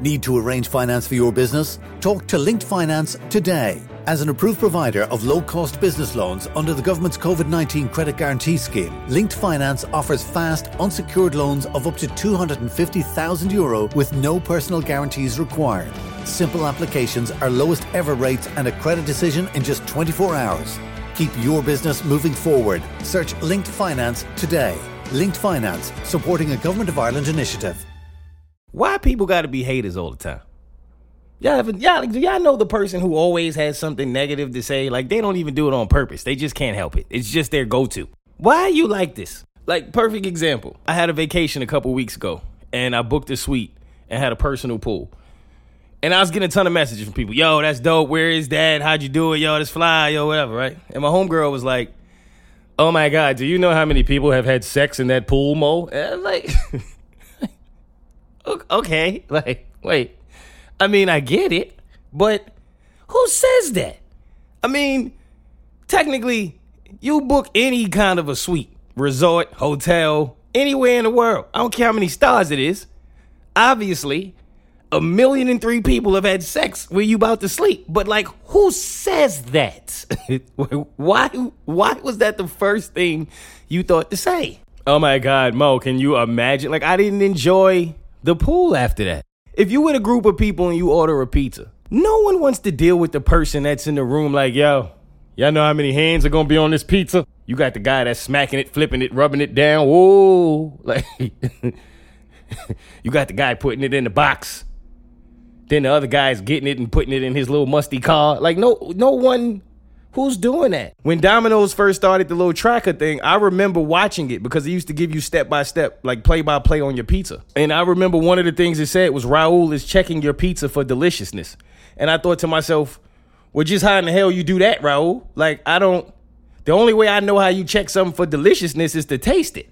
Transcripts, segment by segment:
Need to arrange finance for your business? Talk to Linked Finance today. As an approved provider of low cost business loans under the government's COVID 19 credit guarantee scheme, Linked Finance offers fast, unsecured loans of up to €250,000 Euro with no personal guarantees required. Simple applications are lowest ever rates and a credit decision in just 24 hours. Keep your business moving forward. Search Linked Finance today. Linked Finance, supporting a Government of Ireland initiative. Why people got to be haters all the time? Y'all, y'all, do y'all know the person who always has something negative to say? Like they don't even do it on purpose. They just can't help it. It's just their go-to. Why are you like this? Like perfect example. I had a vacation a couple weeks ago, and I booked a suite and had a personal pool. And I was getting a ton of messages from people. Yo, that's dope. Where is that? How'd you do it? Yo, that's fly. Yo, whatever, right? And my homegirl was like, Oh my God, do you know how many people have had sex in that pool, Mo? And I'm like, okay, like, wait. I mean, I get it, but who says that? I mean, technically, you book any kind of a suite, resort, hotel, anywhere in the world. I don't care how many stars it is. Obviously, a million and three people have had sex where you about to sleep. But like, who says that? why? Why was that the first thing you thought to say? Oh my God, Mo, can you imagine? Like, I didn't enjoy the pool after that. If you with a group of people and you order a pizza, no one wants to deal with the person that's in the room like, yo, y'all know how many hands are gonna be on this pizza? You got the guy that's smacking it, flipping it, rubbing it down. Whoa. Like you got the guy putting it in the box. Then the other guy's getting it and putting it in his little musty car. Like no no one Who's doing that? When Domino's first started the little tracker thing, I remember watching it because it used to give you step by step, like play by play on your pizza. And I remember one of the things it said was Raul is checking your pizza for deliciousness. And I thought to myself, well, just how in the hell you do that, Raul? Like, I don't, the only way I know how you check something for deliciousness is to taste it.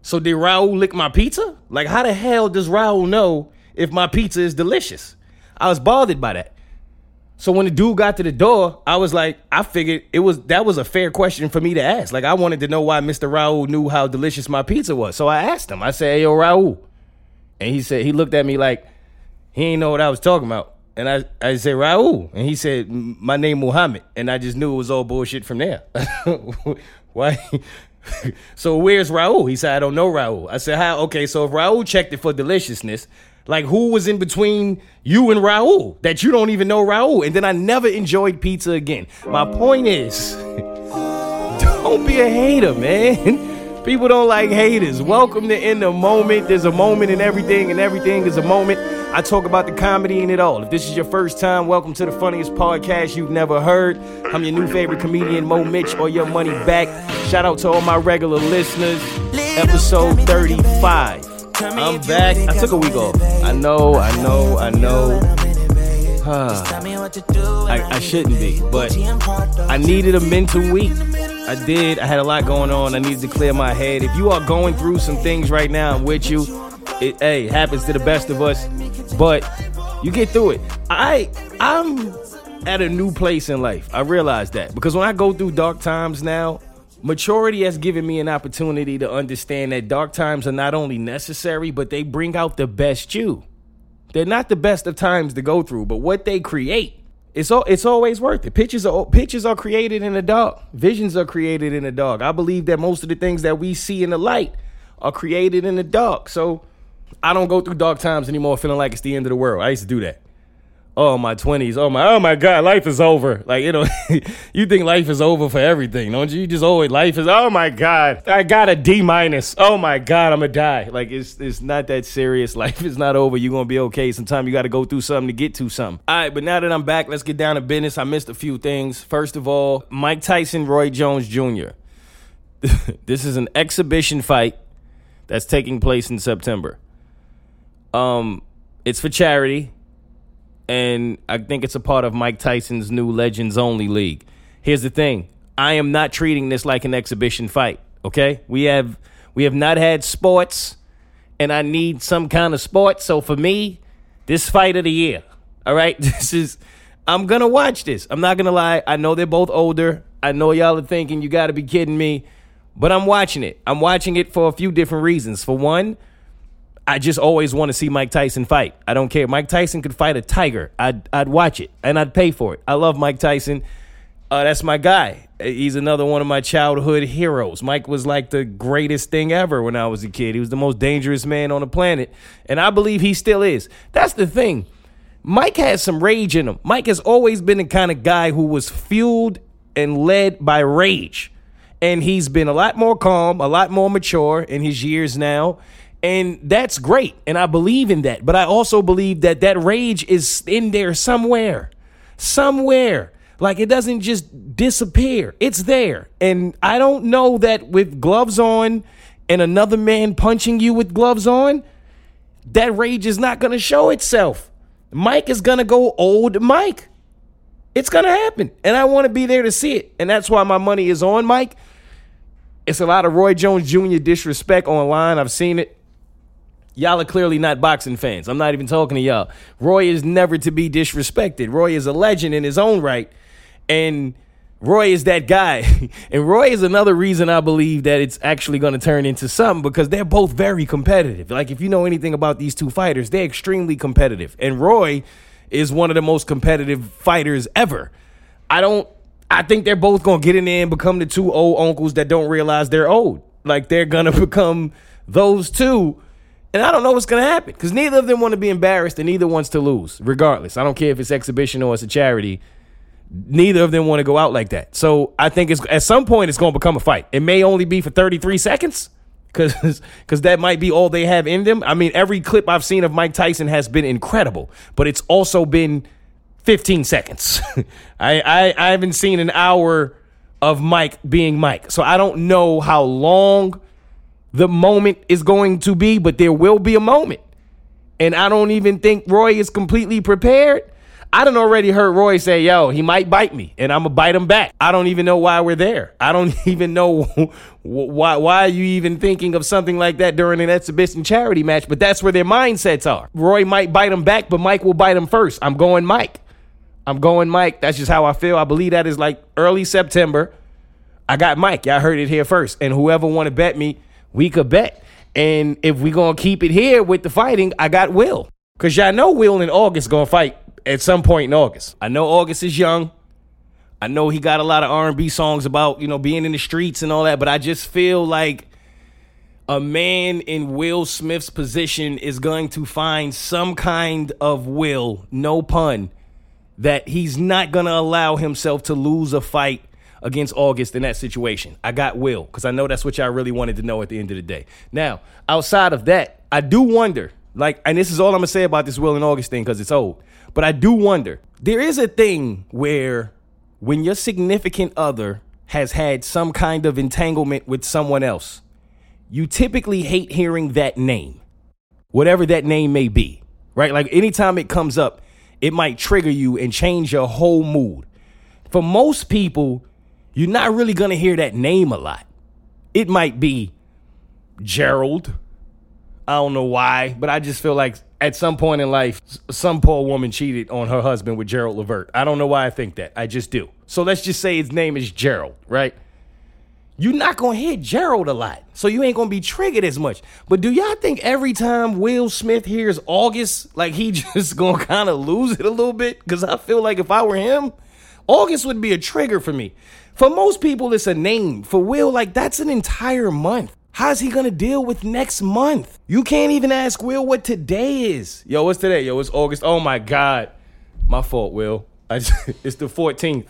So did Raul lick my pizza? Like, how the hell does Raul know if my pizza is delicious? I was bothered by that. So when the dude got to the door, I was like, I figured it was that was a fair question for me to ask. Like I wanted to know why Mr. Raul knew how delicious my pizza was. So I asked him. I said, "Hey, yo, Raul," and he said he looked at me like he ain't know what I was talking about. And I I said Raul, and he said my name Muhammad, and I just knew it was all bullshit from there. why? so where's Raul? He said I don't know Raul. I said how? Okay, so if Raul checked it for deliciousness, like who was in between you and Raul that you don't even know Raul? And then I never enjoyed pizza again. My point is, don't be a hater, man. People don't like haters. Welcome to In the Moment. There's a moment in everything, and everything is a moment. I talk about the comedy in it all. If this is your first time, welcome to the funniest podcast you've never heard. I'm your new favorite comedian, Mo Mitch, or your money back. Shout out to all my regular listeners. Episode 35. I'm back. I took a week off. I know, I know, I know. I, I shouldn't be, but I needed a mental week. I did. I had a lot going on. I needed to clear my head. If you are going through some things right now, I'm with you. It hey, happens to the best of us, but you get through it. I I'm at a new place in life. I realize that because when I go through dark times now, Maturity has given me an opportunity to understand that dark times are not only necessary, but they bring out the best you. They're not the best of times to go through, but what they create, it's all, it's always worth it. Pictures are pictures are created in the dark. Visions are created in the dark. I believe that most of the things that we see in the light are created in the dark. So I don't go through dark times anymore feeling like it's the end of the world. I used to do that oh my 20s oh my oh my god life is over. Like you know you think life is over for everything don't you? You just always life is oh my god. I got a d minus. Oh my god i'm gonna die. Like it's it's not that serious. Life is not over. You're gonna be okay. Sometime you gotta go through something to get to something. All right but now that i'm back let's get down to business. I missed a few things. First of all mike tyson roy jones jr this is an exhibition fight that's taking place in september. Um it's for charity and I think it's a part of Mike Tyson's new Legends Only League. Here's the thing I am not treating this like an exhibition fight, okay? We have. We have not had sports, and I need some kind of sport. So for me, this fight of the year. All right, this is. I'm gonna watch this. I'm not gonna lie. I know they're both older. I know y'all are thinking you got to be kidding me, but I'm watching it. I'm watching it for a few different reasons. For one, I just always want to see Mike Tyson fight. I don't care. Mike Tyson could fight a tiger. I'd I'd watch it and I'd pay for it. I love Mike Tyson. Uh, that's my guy. He's another one of my childhood heroes. Mike was like the greatest thing ever when I was a kid. He was the most dangerous man on the planet, and I believe he still is. That's the thing. Mike has some rage in him. Mike has always been the kind of guy who was fueled and led by rage. And he's been a lot more calm, a lot more mature in his years now. And that's great. And I believe in that. But I also believe that that rage is in there somewhere. Somewhere. Like it doesn't just disappear, it's there. And I don't know that with gloves on and another man punching you with gloves on, that rage is not going to show itself. Mike is going to go old Mike. It's going to happen. And I want to be there to see it. And that's why my money is on Mike. It's a lot of Roy Jones Jr. disrespect online. I've seen it. Y'all are clearly not boxing fans. I'm not even talking to y'all. Roy is never to be disrespected. Roy is a legend in his own right. And Roy is that guy. and Roy is another reason I believe that it's actually going to turn into something because they're both very competitive. Like, if you know anything about these two fighters, they're extremely competitive. And Roy is one of the most competitive fighters ever. I don't, I think they're both going to get in there and become the two old uncles that don't realize they're old. Like, they're going to become those two. And I don't know what's going to happen because neither of them want to be embarrassed and neither wants to lose, regardless. I don't care if it's exhibition or it's a charity neither of them want to go out like that. So I think it's at some point it's going to become a fight. It may only be for 33 seconds because that might be all they have in them. I mean, every clip I've seen of Mike Tyson has been incredible, but it's also been 15 seconds. I, I I haven't seen an hour of Mike being Mike, so I don't know how long the moment is going to be, but there will be a moment, and I don't even think Roy is completely prepared. I done already heard Roy say, yo, he might bite me and I'm to bite him back. I don't even know why we're there. I don't even know why, why are you even thinking of something like that during an exhibition charity match, but that's where their mindsets are. Roy might bite him back, but Mike will bite him first. I'm going Mike. I'm going Mike. That's just how I feel. I believe that is like early September. I got Mike. Y'all heard it here first. And whoever want to bet me, we could bet. And if we going to keep it here with the fighting, I got Will. Because y'all know Will in August going to fight at some point in August. I know August is young. I know he got a lot of R&B songs about, you know, being in the streets and all that, but I just feel like a man in Will Smith's position is going to find some kind of will, no pun, that he's not going to allow himself to lose a fight against August in that situation. I got Will because I know that's what y'all really wanted to know at the end of the day. Now, outside of that, I do wonder, like, and this is all I'm to say about this Will and August thing because it's old. But I do wonder there is a thing where when your significant other has had some kind of entanglement with someone else, you typically hate hearing that name, whatever that name may be, right? Like anytime it comes up, it might trigger you and change your whole mood. For most people, you're not really going to hear that name a lot. It might be Gerald. I don't know why, but I just feel like at some point in life, some poor woman cheated on her husband with Gerald Levert. I don't know why I think that. I just do. So let's just say his name is Gerald, right? You're not gonna hear Gerald a lot, so you ain't gonna be triggered as much. But do y'all think every time Will Smith hears August, like he just gonna kind of lose it a little bit? Because I feel like if I were him, August would be a trigger for me. For most people, it's a name. For Will, like that's an entire month. How's he gonna deal with next month? You can't even ask Will what today is. Yo, what's today? Yo, it's August. Oh my God. My fault, Will. Just, it's the 14th.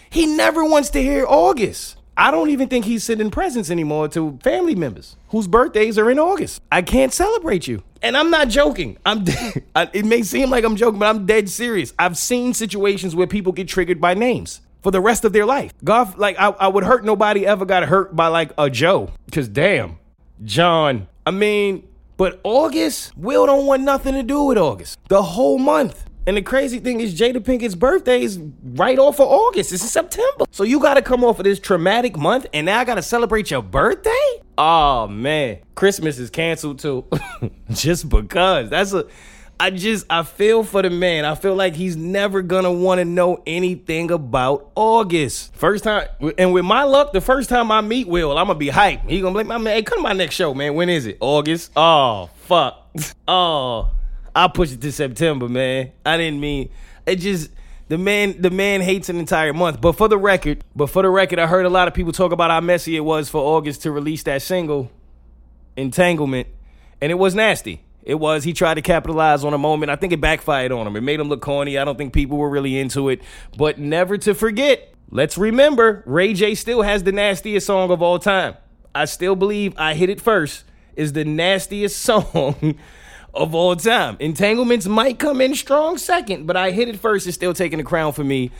he never wants to hear August. I don't even think he's sending presents anymore to family members whose birthdays are in August. I can't celebrate you. And I'm not joking. I'm dead. it may seem like I'm joking, but I'm dead serious. I've seen situations where people get triggered by names for the rest of their life. God, like I, I would hurt nobody ever got hurt by like a Joe. Cause damn, John. I mean, but August, Will don't want nothing to do with August. The whole month. And the crazy thing is, Jada Pinkett's birthday is right off of August. It's in September. So you got to come off of this traumatic month, and now I got to celebrate your birthday? Oh, man. Christmas is canceled too. Just because. That's a. I just I feel for the man. I feel like he's never gonna want to know anything about August. First time, and with my luck, the first time I meet Will, I'm gonna be hyped. He gonna be like, my man, hey, come to my next show, man. When is it? August? Oh fuck. Oh, I'll push it to September, man. I didn't mean it. Just the man, the man hates an entire month. But for the record, but for the record, I heard a lot of people talk about how messy it was for August to release that single, Entanglement, and it was nasty. It was. He tried to capitalize on a moment. I think it backfired on him. It made him look corny. I don't think people were really into it. But never to forget, let's remember, Ray J still has the nastiest song of all time. I still believe I Hit It First is the nastiest song of all time. Entanglements might come in strong second, but I Hit It First is still taking the crown for me.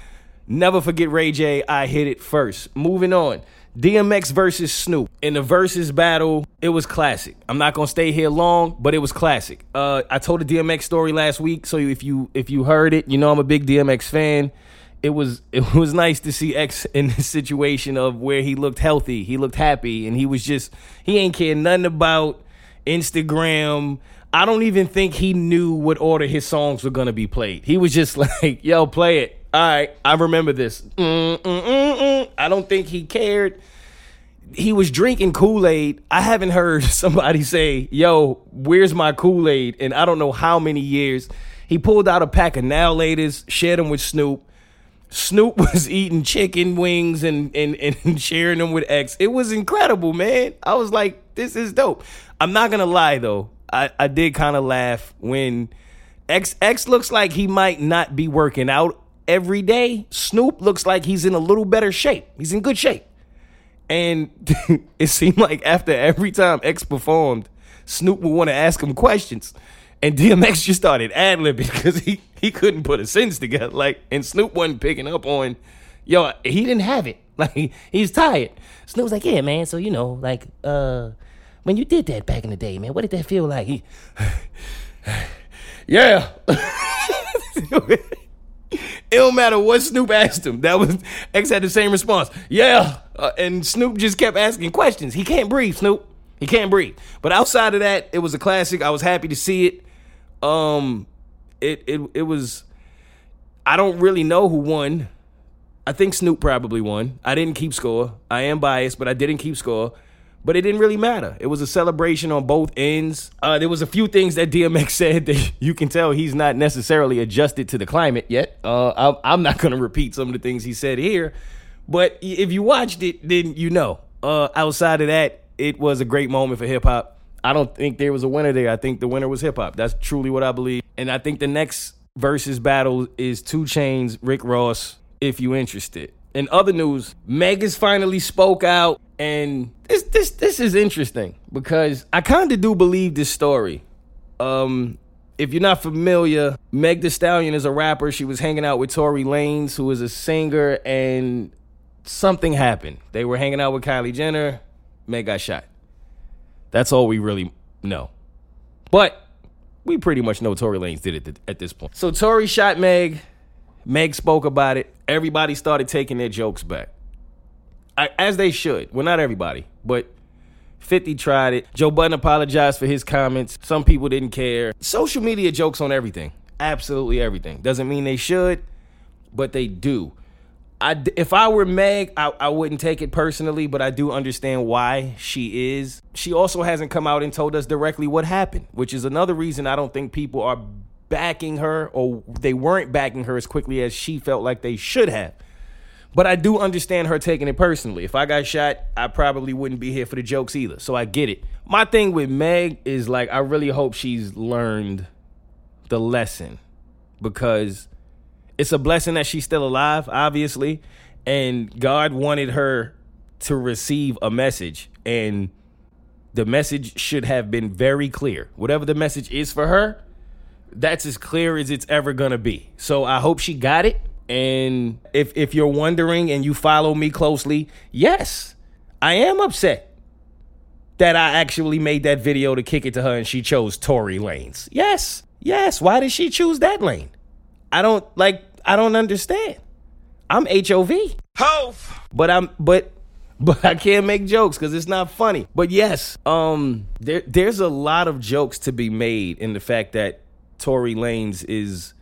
Never forget Ray J. I Hit It First. Moving on. DMX versus Snoop. In the versus battle, it was classic. I'm not gonna stay here long, but it was classic. Uh, I told a DMX story last week, so if you if you heard it, you know I'm a big DMX fan. It was it was nice to see X in this situation of where he looked healthy, he looked happy, and he was just he ain't care nothing about Instagram. I don't even think he knew what order his songs were gonna be played. He was just like, "Yo, play it." All right, I remember this. Mm, mm, mm, mm. I don't think he cared. He was drinking Kool Aid. I haven't heard somebody say, "Yo, where's my Kool Aid?" And I don't know how many years. He pulled out a pack of now laters, shared them with Snoop. Snoop was eating chicken wings and, and, and sharing them with X. It was incredible, man. I was like, this is dope. I'm not gonna lie though. I, I did kind of laugh when X X looks like he might not be working out every day. Snoop looks like he's in a little better shape. He's in good shape. And it seemed like after every time X performed, Snoop would want to ask him questions. And DMX just started ad libbing because he, he couldn't put a sentence together. Like, and Snoop wasn't picking up on, yo, he didn't have it. Like, he's tired. Snoop was like, yeah, man. So, you know, like, uh, when you did that back in the day, man, what did that feel like? He, yeah. It don't matter what Snoop asked him. That was X had the same response. Yeah, uh, and Snoop just kept asking questions. He can't breathe, Snoop. He can't breathe. But outside of that, it was a classic. I was happy to see it. Um, it it it was. I don't really know who won. I think Snoop probably won. I didn't keep score. I am biased, but I didn't keep score but it didn't really matter. It was a celebration on both ends. Uh, there was a few things that DMX said that you can tell he's not necessarily adjusted to the climate yet. Uh, I'm not going to repeat some of the things he said here, but if you watched it, then you know. Uh, outside of that, it was a great moment for hip hop. I don't think there was a winner there. I think the winner was hip hop. That's truly what I believe. And I think the next versus battle is 2 Chainz, Rick Ross. If you're interested. In other news, Meg has finally spoke out and this this this is interesting because I kind of do believe this story. Um, if you're not familiar, Meg The Stallion is a rapper. She was hanging out with Tory Lanez, who is a singer, and something happened. They were hanging out with Kylie Jenner. Meg got shot. That's all we really know. But we pretty much know Tory Lanez did it at this point. So Tory shot Meg. Meg spoke about it. Everybody started taking their jokes back as they should. Well, not everybody, but 50 tried it. Joe Budden apologized for his comments. Some people didn't care. Social media jokes on everything. Absolutely everything. Doesn't mean they should, but they do. I, if I were Meg, I, I wouldn't take it personally, but I do understand why she is. She also hasn't come out and told us directly what happened, which is another reason I don't think people are backing her or they weren't backing her as quickly as she felt like they should have. But I do understand her taking it personally. If I got shot, I probably wouldn't be here for the jokes either. So I get it. My thing with Meg is like, I really hope she's learned the lesson because it's a blessing that she's still alive, obviously. And God wanted her to receive a message. And the message should have been very clear. Whatever the message is for her, that's as clear as it's ever going to be. So I hope she got it. And if if you're wondering and you follow me closely, yes, I am upset that I actually made that video to kick it to her and she chose Tory Lanez. Yes. Yes. Why did she choose that lane? I don't like I don't understand. I'm HOV. Hove. But I'm but but I can't make jokes because it's not funny. But yes, um, there there's a lot of jokes to be made in the fact that Tory Lanez is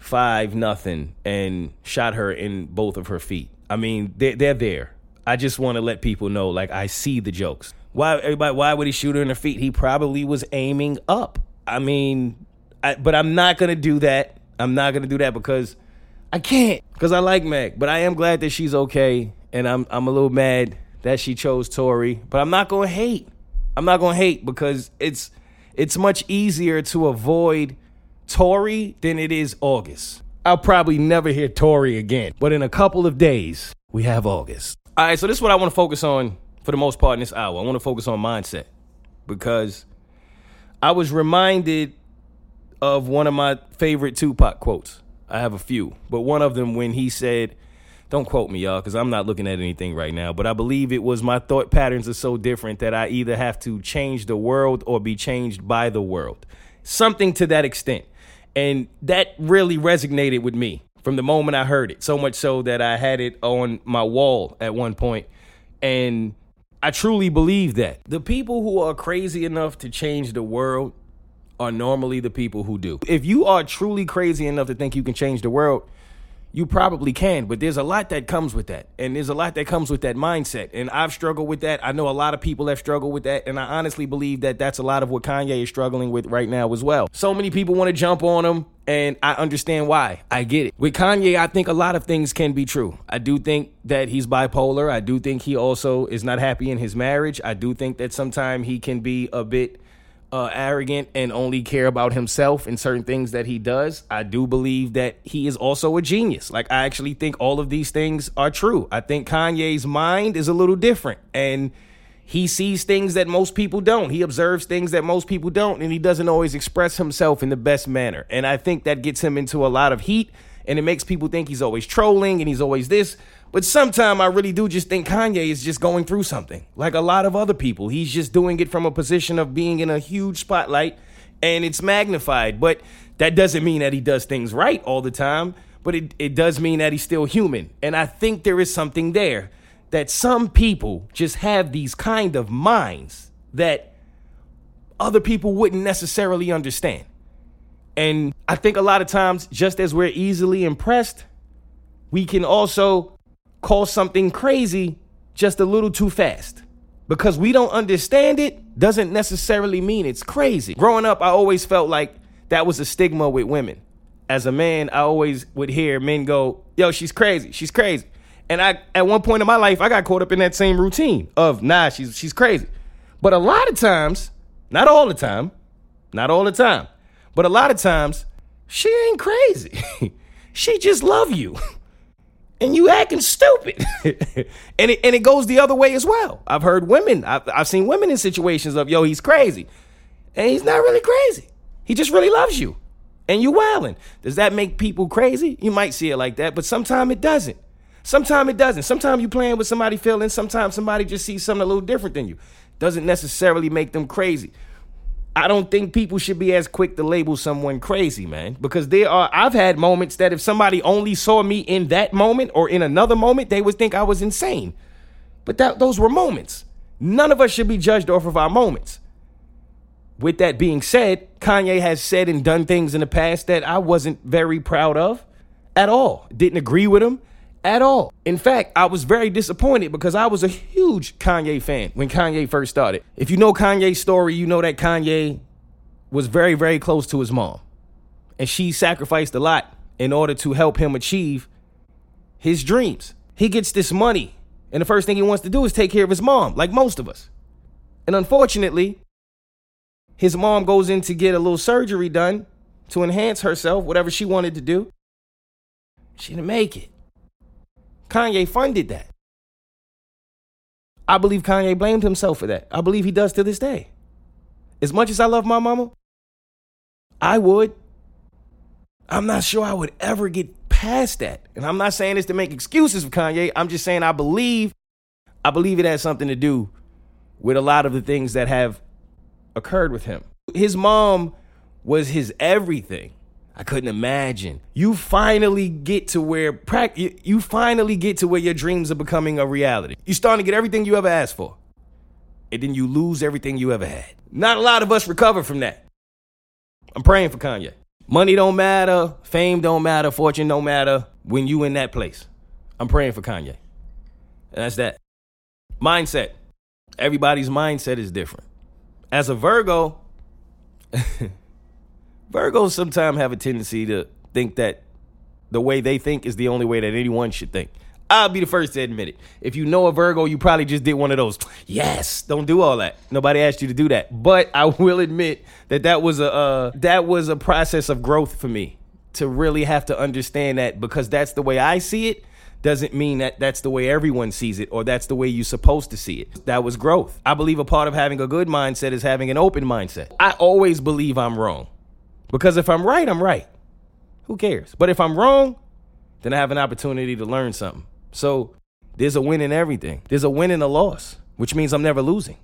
five nothing and shot her in both of her feet. I mean, they're, they're there. I just want to let people know, like, I see the jokes. Why everybody? Why would he shoot her in the feet? He probably was aiming up. I mean, I, but I'm not gonna do that. I'm not gonna do that because I can't. Because I like Meg, but I am glad that she's okay, and I'm I'm a little mad that she chose Tory. But I'm not gonna hate. I'm not gonna hate because it's it's much easier to avoid Tory than it is August. I'll probably never hear Tory again. But in a couple of days, we have August. All right, so this is what I want to focus on for the most part in this hour. I want to focus on mindset because I was reminded of one of my favorite Tupac quotes. I have a few, but one of them when he said, don't quote me, y'all, because I'm not looking at anything right now, but I believe it was my thought patterns are so different that I either have to change the world or be changed by the world. Something to that extent. And that really resonated with me from the moment I heard it. So much so that I had it on my wall at one point. And I truly believe that. The people who are crazy enough to change the world are normally the people who do. If you are truly crazy enough to think you can change the world, you probably can, but there's a lot that comes with that. And there's a lot that comes with that mindset. And I've struggled with that. I know a lot of people have struggled with that. And I honestly believe that that's a lot of what Kanye is struggling with right now as well. So many people want to jump on him, and I understand why. I get it. With Kanye, I think a lot of things can be true. I do think that he's bipolar. I do think he also is not happy in his marriage. I do think that sometimes he can be a bit uh, arrogant and only care about himself and certain things that he does. I do believe that he is also a genius. Like, I actually think all of these things are true. I think Kanye's mind is a little different and he sees things that most people don't. He observes things that most people don't, and he doesn't always express himself in the best manner. And I think that gets him into a lot of heat and it makes people think he's always trolling and he's always this. But sometimes I really do just think Kanye is just going through something. Like a lot of other people. He's just doing it from a position of being in a huge spotlight and it's magnified. But that doesn't mean that he does things right all the time. But it, it does mean that he's still human. And I think there is something there that some people just have these kind of minds that other people wouldn't necessarily understand. And I think a lot of times, just as we're easily impressed, we can also call something crazy just a little too fast. Because we don't understand it doesn't necessarily mean it's crazy. Growing up, I always felt like that was a stigma with women. As a man, I always would hear men go, yo, she's crazy, she's crazy. And I at one point in my life, I got caught up in that same routine of nah, she's she's crazy. But a lot of times, not all the time, not all the time, but a lot of times, she ain't crazy. she just love you. and you acting stupid. and it and it goes the other way as well. I've heard women, I've, I've seen women in situations of, yo, he's crazy. And he's not really crazy. He just really loves you. And you wilding. Does that make people crazy? You might see it like that, but sometimes it doesn't. Sometimes it doesn't. Sometimes you playing with somebody feeling, sometimes somebody just sees something a little different than you. Doesn't necessarily make them crazy. I don't think people should be as quick to label someone crazy, man, because there are I've had moments that if somebody only saw me in that moment or in another moment, they would think I was insane. But that those were moments. None of us should be judged off of our moments. With that being said, Kanye has said and done things in the past that I wasn't very proud of at all. Didn't agree with him at all. In fact, I was very disappointed because I was a huge Kanye fan when Kanye first started. If you know Kanye's story, you know that Kanye was very, very close to his mom. And she sacrificed a lot in order to help him achieve his dreams. He gets this money, and the first thing he wants to do is take care of his mom, like most of us. And unfortunately, his mom goes in to get a little surgery done to enhance herself, whatever she wanted to do. She didn't make it. Kanye funded that. I believe Kanye blamed himself for that. I believe he does to this day. As much as I love my mama, I would. I'm not sure I would ever get past that. And I'm not saying this to make excuses for Kanye. I'm just saying I believe I believe it has something to do with a lot of the things that have occurred with him. His mom was his everything. I couldn't imagine. You finally get to where you finally get to where your dreams are becoming a reality. You're starting to get everything you ever asked for. And then you lose everything you ever had. Not a lot of us recover from that. I'm praying for Kanye. Money don't matter, fame don't matter, fortune don't matter when you in that place. I'm praying for Kanye. And that's that. Mindset. Everybody's mindset is different. As a Virgo, Virgos sometimes have a tendency to think that the way they think is the only way that anyone should think. I'll be the first to admit it. If you know a Virgo, you probably just did one of those. Yes, don't do all that. Nobody asked you to do that. But I will admit that that was a uh, that was a process of growth for me to really have to understand that because that's the way I see it doesn't mean that that's the way everyone sees it or that's the way you're supposed to see it. That was growth. I believe a part of having a good mindset is having an open mindset. I always believe I'm wrong because if I'm right, I'm right. Who cares? But if I'm wrong, then I have an opportunity to learn something. So there's a win in everything. There's a win in a loss, which means I'm never losing.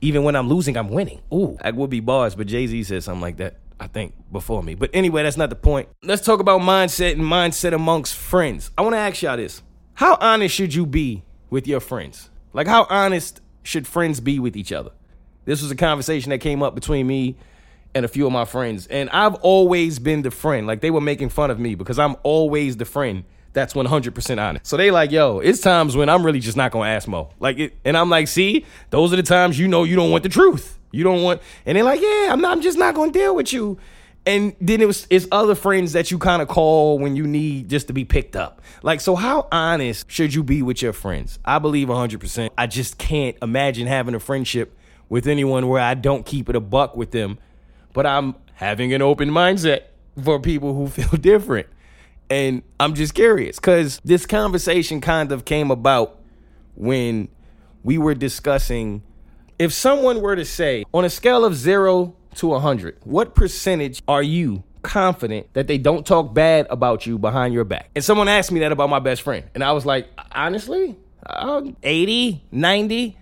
Even when I'm losing, I'm winning. Ooh, I would be bars, but Jay Z said something like that. I think, before me. But anyway, that's not the point. Let's talk about mindset and mindset amongst friends. I want to ask y'all this. How honest should you be with your friends? Like, how honest should friends be with each other? This was a conversation that came up between me and a few of my friends. And I've always been the friend. Like, they were making fun of me because I'm always the friend that's 100% honest. So they like, yo, it's times when I'm really just not gonna ask Mo. Like, it, and I'm like, see, those are the times you know you don't want the truth. You don't want, and they're like, yeah, I'm not, I'm just not gonna deal with you. And then it was it's other friends that you kind of call when you need just to be picked up. Like, so how honest should you be with your friends? I believe 100%. I just can't imagine having a friendship with anyone where I don't keep it a buck with them, but I'm having an open mindset for people who feel different. And I'm just curious because this conversation kind of came about when we were discussing if someone were to say, on a scale of zero to 100, what percentage are you confident that they don't talk bad about you behind your back? And someone asked me that about my best friend. And I was like, honestly, uh, 80, 90.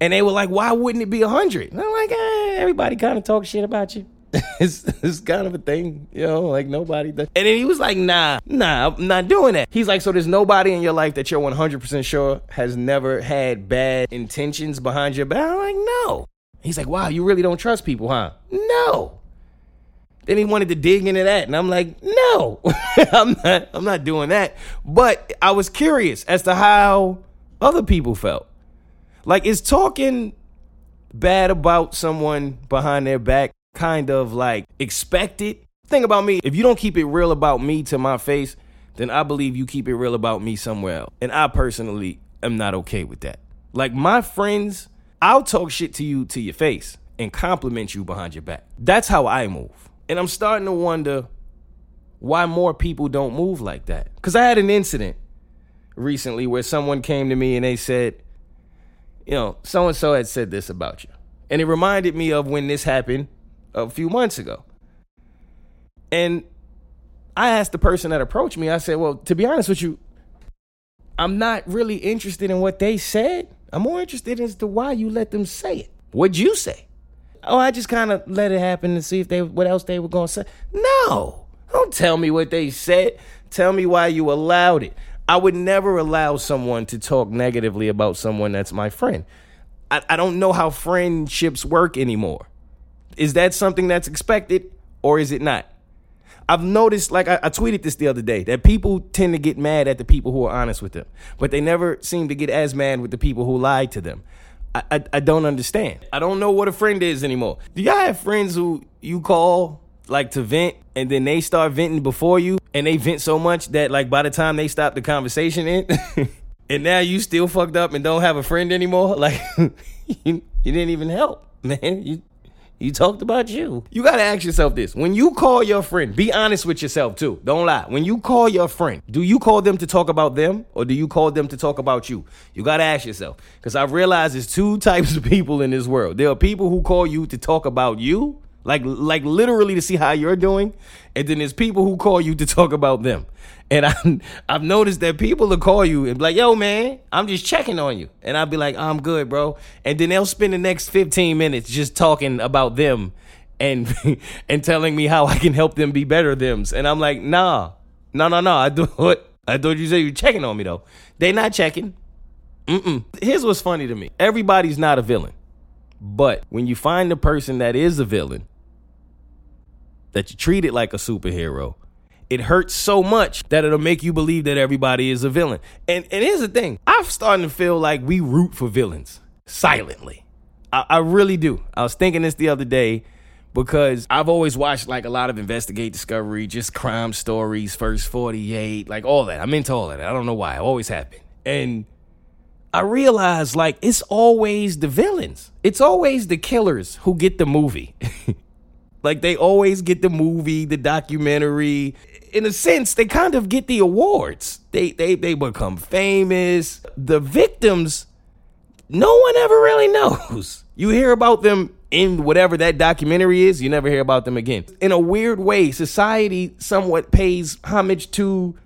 And they were like, why wouldn't it be 100? And I'm like, eh, everybody kind of talks shit about you. it's, it's kind of a thing, you know, like nobody does. And then he was like, nah, nah, I'm not doing that. He's like, so there's nobody in your life that you're 100% sure has never had bad intentions behind your back? I'm like, no. He's like, wow, you really don't trust people, huh? No. Then he wanted to dig into that, and I'm like, no, I'm not. I'm not doing that. But I was curious as to how other people felt. Like, is talking bad about someone behind their back kind of like expected. Think about me. If you don't keep it real about me to my face, then I believe you keep it real about me somewhere else. And I personally am not okay with that. Like my friends, I'll talk shit to you to your face and compliment you behind your back. That's how I move. And I'm starting to wonder why more people don't move like that. Because I had an incident recently where someone came to me and they said, you know, so and so had said this about you. And it reminded me of when this happened a few months ago. And I asked the person that approached me, I said, Well, to be honest with you, I'm not really interested in what they said. I'm more interested as to why you let them say it. What'd you say? Oh, I just kind of let it happen to see if they what else they were gonna say. No, don't tell me what they said. Tell me why you allowed it. I would never allow someone to talk negatively about someone that's my friend. I, I don't know how friendships work anymore. Is that something that's expected or is it not? I've noticed, like I, I, tweeted this the other day, that people tend to get mad at the people who are honest with them, but they never seem to get as mad with the people who lie to them. I, I, I don't understand. I don't know what a friend is anymore. Do y'all have friends who you call like to vent and then they start venting before you and they vent so much that like by the time they stop the conversation in and now you still fucked up and don't have a friend anymore? Like you, you didn't even help, man. You he talked about you. You got to ask yourself this. When you call your friend, be honest with yourself too. Don't lie. When you call your friend, do you call them to talk about them or do you call them to talk about you? You got to ask yourself. Because I've realized there's two types of people in this world. There are people who call you to talk about you, like like literally to see how you're doing, and then there's people who call you to talk about them. And I, I've noticed that people will call you and be like, yo, man, I'm just checking on you. And I'll be like, oh, I'm good, bro. And then they'll spend the next 15 minutes just talking about them and and telling me how I can help them be better thems. And I'm like, nah, no, no, no. I what I thought you said you checking on me though. They not checking. Mm-mm. Here's what's funny to me. Everybody's not a villain. But when you find the person that is a villain, that you treat it like a superhero, it hurts so much that it'll make you believe that everybody is a villain. And and here's the thing. I'm starting to feel like we root for villains silently. I, I really do. I was thinking this the other day because I've always watched like a lot of investigate discovery, just crime stories, first 48, like all that. I'm into all that. I don't know why. I always have been. And I realized like it's always the villains. It's always the killers who get the movie. like they always get the movie, the documentary. In a sense, they kind of get the awards. They they they become famous. The victims no one ever really knows. You hear about them in whatever that documentary is, you never hear about them again. In a weird way, society somewhat pays homage to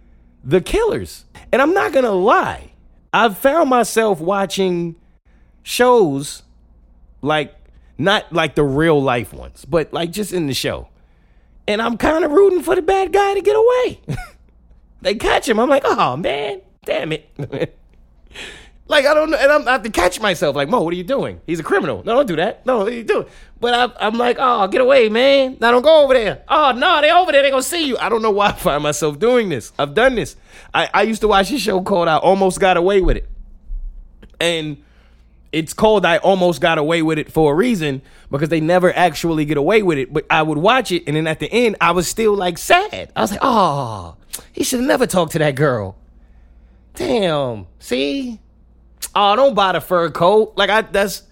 the killers. And I'm not going to lie, I've found myself watching shows like not like the real life ones, but like just in the show. And I'm kind of rooting for the bad guy to get away. they catch him. I'm like, oh man, damn it. Like I don't know, and I'm, I have to catch myself. Like Mo, what are you doing? He's a criminal. No, don't do that. No, what are you doing? But I, I'm like, oh, get away, man. Now don't go over there. Oh no, they over there. They gonna see you. I don't know why I find myself doing this. I've done this. I, I used to watch a show called I Almost Got Away with It, and it's called I Almost Got Away with It for a reason because they never actually get away with it. But I would watch it, and then at the end, I was still like sad. I was like, oh, he should have never talked to that girl. Damn. See, oh, don't buy the fur coat. Like I that's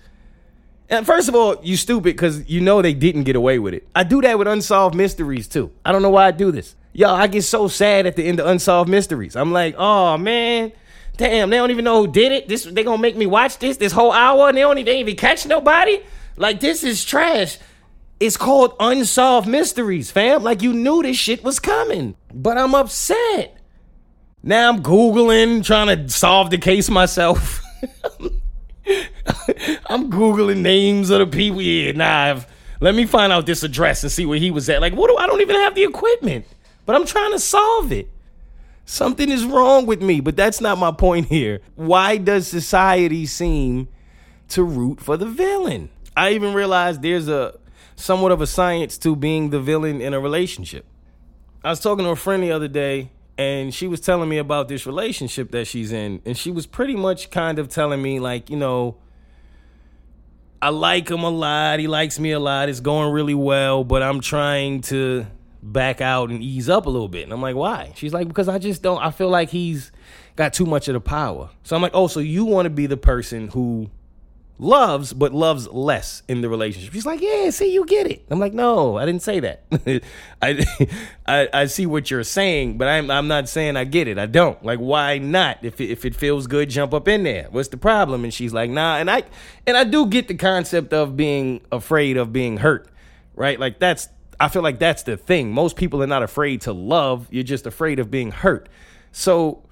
and first of all, you stupid because you know they didn't get away with it. I do that with unsolved mysteries too. I don't know why I do this. Yo, I get so sad at the end of unsolved mysteries. I'm like, oh man, damn, they don't even know who did it. This they gonna make me watch this this whole hour and they don't even, even catch nobody. Like this is trash. It's called unsolved mysteries, fam. Like you knew this shit was coming, but I'm upset. Now I'm googling, trying to solve the case myself. I'm googling names of the people. Yeah, nah. I've, let me find out this address and see where he was at. Like, what do I don't even have the equipment, but I'm trying to solve it. Something is wrong with me, but that's not my point here. Why does society seem to root for the villain? I even realized there's a somewhat of a science to being the villain in a relationship. I was talking to a friend the other day and she was telling me about this relationship that she's in and she was pretty much kind of telling me like you know i like him a lot he likes me a lot it's going really well but i'm trying to back out and ease up a little bit and i'm like why she's like because i just don't i feel like he's got too much of the power so i'm like oh so you want to be the person who loves but loves less in the relationship. She's like, "Yeah, see, you get it." I'm like, "No, I didn't say that. I, I, I see what you're saying, but I'm I'm not saying I get it. I don't. Like, why not? If it, if it feels good, jump up in there. What's the problem?" And she's like, "Nah." And I and I do get the concept of being afraid of being hurt, right? Like that's I feel like that's the thing. Most people are not afraid to love. You're just afraid of being hurt. So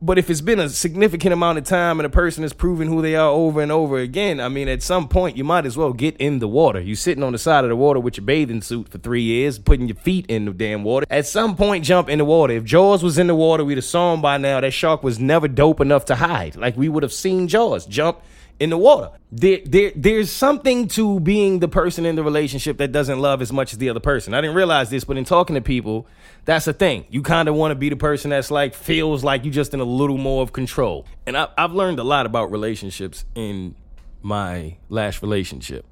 but if it's been a significant amount of time and a person is proving who they are over and over again, I mean, at some point you might as well get in the water. You're sitting on the side of the water with your bathing suit for three years, putting your feet in the damn water. At some point, jump in the water. If Jaws was in the water, we'd have saw him by now. That shark was never dope enough to hide. Like we would have seen Jaws jump in the water. There, there, there's something to being the person in the relationship that doesn't love as much as the other person. I didn't realize this, but in talking to people, that's a thing. You kind of want to be the person that's like feels like you just in a little more of control. And I, I've learned a lot about relationships in my last relationship.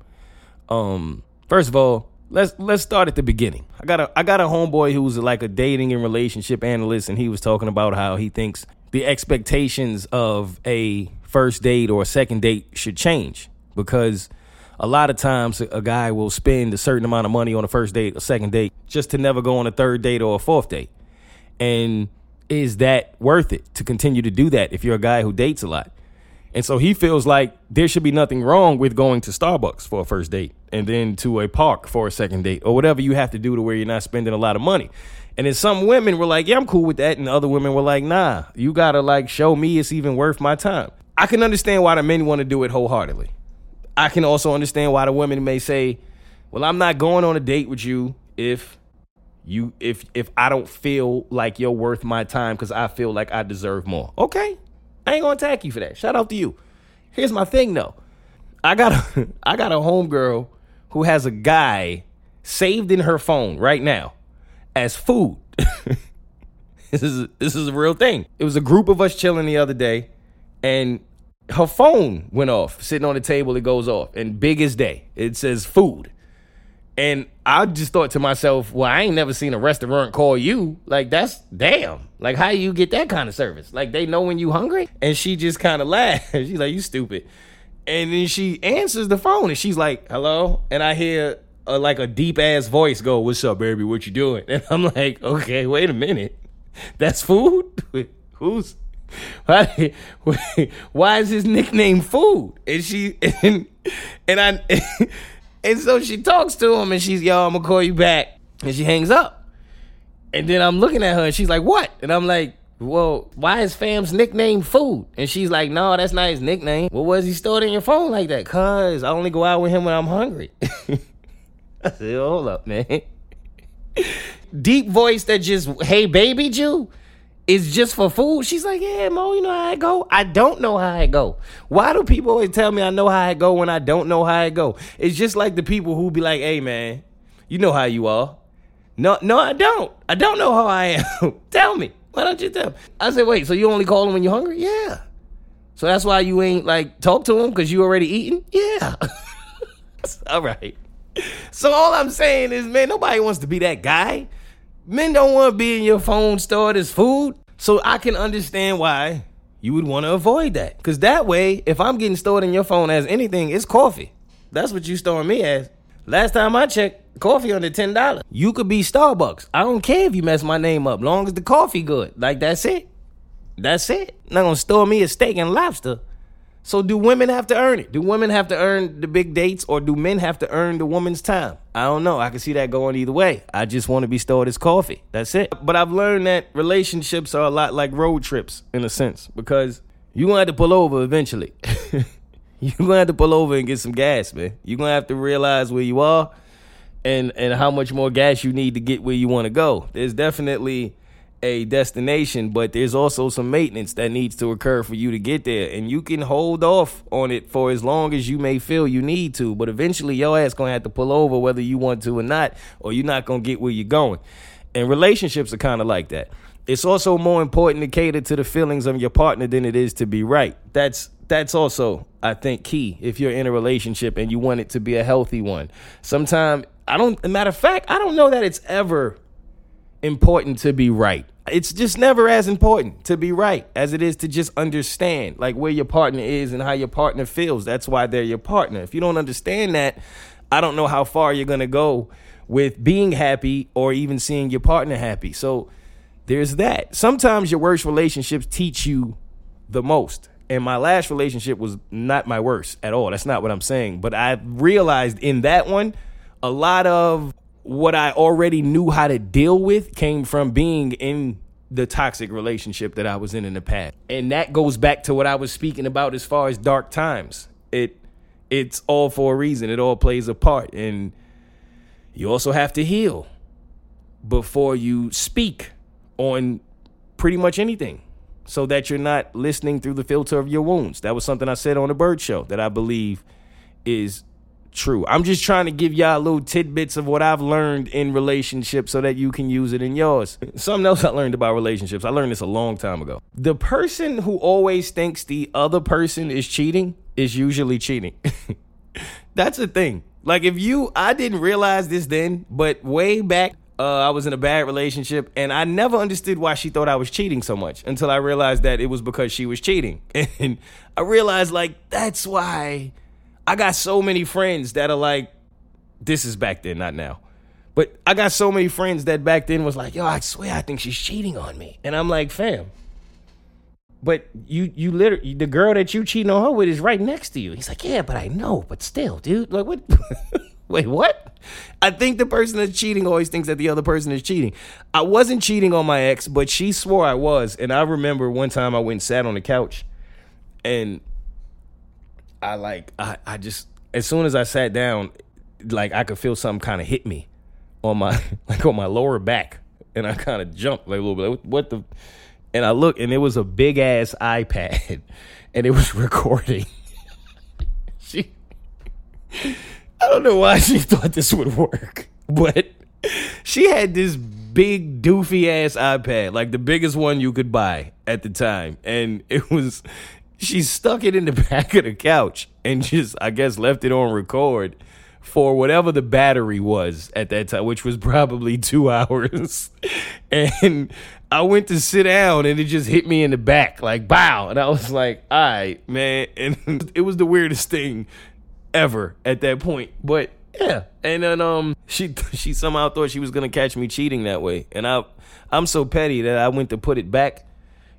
Um, first of all, let's let's start at the beginning. I got a I got a homeboy who was like a dating and relationship analyst, and he was talking about how he thinks the expectations of a first date or second date should change because a lot of times a guy will spend a certain amount of money on a first date, a second date, just to never go on a third date or a fourth date. And is that worth it to continue to do that if you're a guy who dates a lot? And so he feels like there should be nothing wrong with going to Starbucks for a first date and then to a park for a second date or whatever you have to do to where you're not spending a lot of money. And then some women were like, yeah, I'm cool with that. And other women were like, nah, you gotta like show me it's even worth my time. I can understand why the men want to do it wholeheartedly. I can also understand why the women may say, Well, I'm not going on a date with you if you if if I don't feel like you're worth my time because I feel like I deserve more. Okay. I ain't gonna attack you for that. Shout out to you. Here's my thing though. I got a I got a homegirl who has a guy saved in her phone right now as food. this is this is a real thing. It was a group of us chilling the other day, and her phone went off, sitting on the table. It goes off, and biggest day, it says food. And I just thought to myself, well, I ain't never seen a restaurant call you. Like, that's damn. Like, how you get that kind of service? Like, they know when you hungry? And she just kind of laughed. She's like, you stupid. And then she answers the phone and she's like, hello? And I hear a, like a deep ass voice go, what's up, baby? What you doing? And I'm like, okay, wait a minute. That's food? Who's why, why is his nickname food? And she and and I and so she talks to him and she's, yo, I'm gonna call you back. And she hangs up. And then I'm looking at her and she's like, what? And I'm like, well, why is fam's nickname food? And she's like, no, that's not his nickname. Well, was he stored in your phone like that? Cause I only go out with him when I'm hungry. I said, hold up, man. Deep voice that just, hey, baby Jew is just for food. She's like, yeah, Mo, you know how I go. I don't know how I go. Why do people always tell me I know how I go when I don't know how I go? It's just like the people who be like, hey, man, you know how you are. No, no, I don't. I don't know how I am. tell me. Why don't you tell me? I said, wait, so you only call him when you're hungry? Yeah. So that's why you ain't like talk to him because you already eating? Yeah. all right. So all I'm saying is, man, nobody wants to be that guy. Men don't want to be in your phone stored as food. So I can understand why you would want to avoid that. Because that way, if I'm getting stored in your phone as anything, it's coffee. That's what you storing me as. Last time I checked, coffee under ten dollars. You could be Starbucks. I don't care if you mess my name up, long as the coffee good. Like that's it. That's it. Not gonna store me a steak and lobster. So do women have to earn it? Do women have to earn the big dates or do men have to earn the woman's time? I don't know. I can see that going either way. I just want to be stored as coffee. That's it. But I've learned that relationships are a lot like road trips in a sense because you're going to have to pull over eventually. you're going to have to pull over and get some gas, man. You're going to have to realize where you are and and how much more gas you need to get where you want to go. There's definitely a destination, but there's also some maintenance that needs to occur for you to get there. And you can hold off on it for as long as you may feel you need to, but eventually your ass gonna have to pull over whether you want to or not, or you're not gonna get where you're going. And relationships are kind of like that. It's also more important to cater to the feelings of your partner than it is to be right. That's that's also, I think, key if you're in a relationship and you want it to be a healthy one. Sometimes I don't matter of fact, I don't know that it's ever important to be right. It's just never as important to be right as it is to just understand like where your partner is and how your partner feels. That's why they're your partner. If you don't understand that, I don't know how far you're going to go with being happy or even seeing your partner happy. So there's that. Sometimes your worst relationships teach you the most. And my last relationship was not my worst at all. That's not what I'm saying. But I realized in that one, a lot of what I already knew how to deal with came from being in the toxic relationship that I was in in the past. And that goes back to what I was speaking about as far as dark times. It it's all for a reason. It all plays a part and you also have to heal before you speak on pretty much anything so that you're not listening through the filter of your wounds. That was something I said on the Bert Show that I believe is true. I'm just trying to give y'all little tidbits of what I've learned in relationships so that you can use it in yours. Something else I learned about relationships. I learned this a long time ago. The person who always thinks the other person is cheating is usually cheating. That's a thing. Like if you I didn't realize this then, but way back uh, I was in a bad relationship and I never understood why she thought I was cheating so much until I realized that it was because she was cheating. And I realized like that's why I got so many friends that are like, this is back then, not now. But I got so many friends that back then was like, yo, I swear I think she's cheating on me. And I'm like, fam. But you you literally the girl that you cheating on her with is right next to you. He's like, yeah, but I know, but still, dude. Like what Wait, what? I think the person that's cheating always thinks that the other person is cheating. I wasn't cheating on my ex, but she swore I was. And I remember one time I went and sat on the couch and I like I, I just as soon as I sat down, like I could feel something kind of hit me on my like on my lower back, and I kind of jumped like a little bit. What the? And I look, and it was a big ass iPad, and it was recording. she, I don't know why she thought this would work, but she had this big doofy ass iPad, like the biggest one you could buy at the time, and it was. She stuck it in the back of the couch and just, I guess, left it on record for whatever the battery was at that time, which was probably two hours. and I went to sit down and it just hit me in the back, like bow. And I was like, all right, man. And it was the weirdest thing ever at that point. But yeah. And then um she she somehow thought she was gonna catch me cheating that way. And I I'm so petty that I went to put it back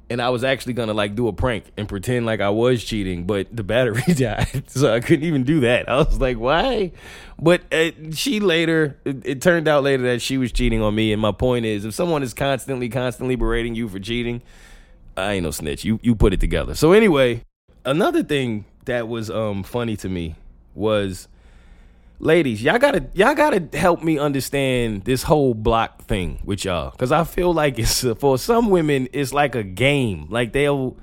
and I was actually gonna like do a prank and pretend like I was cheating, but the battery died, so I couldn't even do that. I was like, why? But uh, she later, it, it, turned out later that she was cheating on me. And my point is, if someone is constantly, constantly berating you for cheating, I ain't no snitch. You you put it together. So anyway, another thing that was um funny to me was ladies, y'all gotta y'all gotta help me understand this whole block thing with y'all, because I feel like it's for some women it's like a game. Like they'll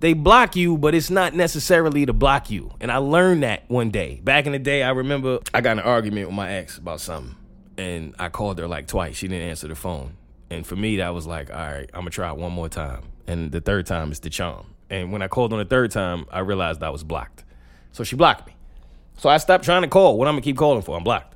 they block you, but it's not necessarily to block you. And I learned that one day. Back in the day, I remember I got an argument with my ex about something, and I called her like twice. She didn't answer the phone, and for me, that was like, all right, I'm gonna try one more time. And the third time is the charm. And when I called on the third time, I realized I was blocked. So she blocked me. So I stopped trying to call. What I'm gonna keep calling for? I'm blocked.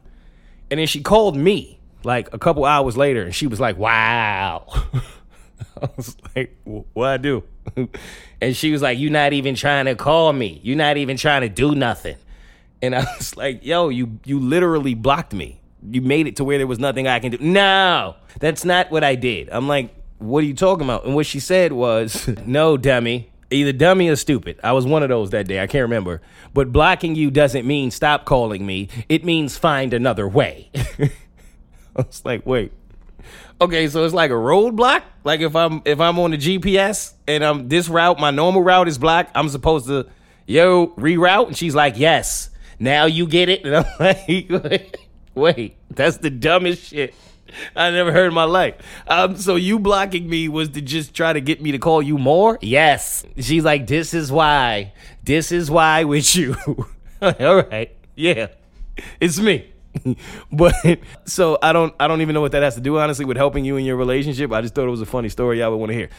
And then she called me like a couple hours later, and she was like, "Wow." I was like, "What I do?" and she was like, "You're not even trying to call me. You're not even trying to do nothing." And I was like, "Yo, you you literally blocked me. You made it to where there was nothing I can do." No, that's not what I did. I'm like, "What are you talking about?" And what she said was, "No, dummy." Either dummy or stupid. I was one of those that day. I can't remember. But blocking you doesn't mean stop calling me. It means find another way. I was like, wait. Okay, so it's like a roadblock. Like if I'm if I'm on the GPS and I'm this route, my normal route is blocked. I'm supposed to yo reroute, and she's like, yes. Now you get it, and I'm like, wait, that's the dumbest shit. I never heard in my life. Um, so you blocking me was to just try to get me to call you more? Yes. She's like, this is why. This is why with you. All right. Yeah. It's me. but so I don't I don't even know what that has to do honestly with helping you in your relationship. I just thought it was a funny story y'all would want to hear.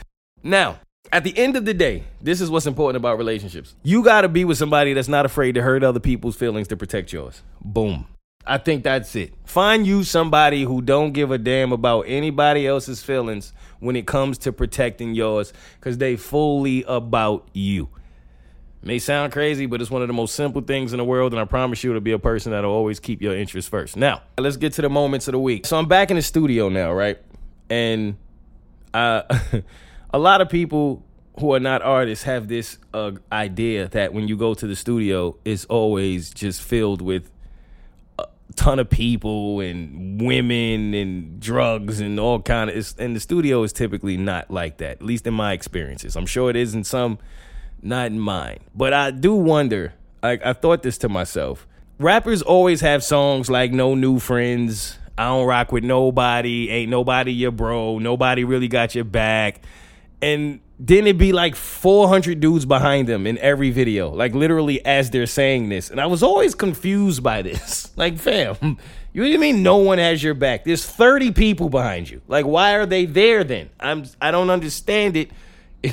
Now, at the end of the day, this is what's important about relationships. You got to be with somebody that's not afraid to hurt other people's feelings to protect yours. Boom. I think that's it. Find you somebody who don't give a damn about anybody else's feelings when it comes to protecting yours cuz they fully about you. May sound crazy, but it's one of the most simple things in the world, and I promise you it'll be a person that'll always keep your interests first. Now, let's get to the moments of the week. So I'm back in the studio now, right? And uh, a lot of people who are not artists have this uh, idea that when you go to the studio, it's always just filled with ton of people and women and drugs and all kind of and the studio is typically not like that at least in my experiences. I'm sure it is in some not in mine. But i do wonder i, I thought this to myself rappers always have songs like no new friends i don't rock with nobody ain't nobody your bro nobody really got your back. And then it'd be like 400 dudes behind them in every video, like literally as they're saying this. And I was always confused by this. Like, fam, you mean no one has your back? There's 30 people behind you. Like, why are they there then? I'm I don't understand it.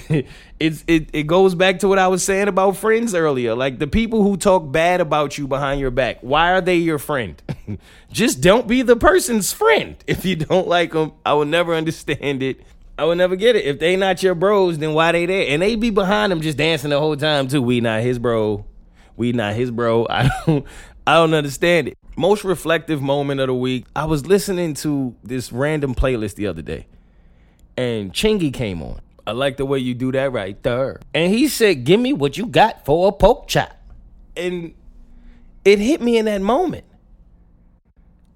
it's it, it goes back to what I was saying about friends earlier. Like the people who talk bad about you behind your back, why are they your friend? Just don't be the person's friend if you don't like them. I will never understand it. I would never get it. If they not your bros, then why they there? And they be behind them just dancing the whole time too. We not his bro. We not his bro. I don't I don't understand it. Most reflective moment of the week. I was listening to this random playlist the other day. And Chingy came on. I like the way you do that right there. And he said, Give me what you got for a poke chop. And it hit me in that moment.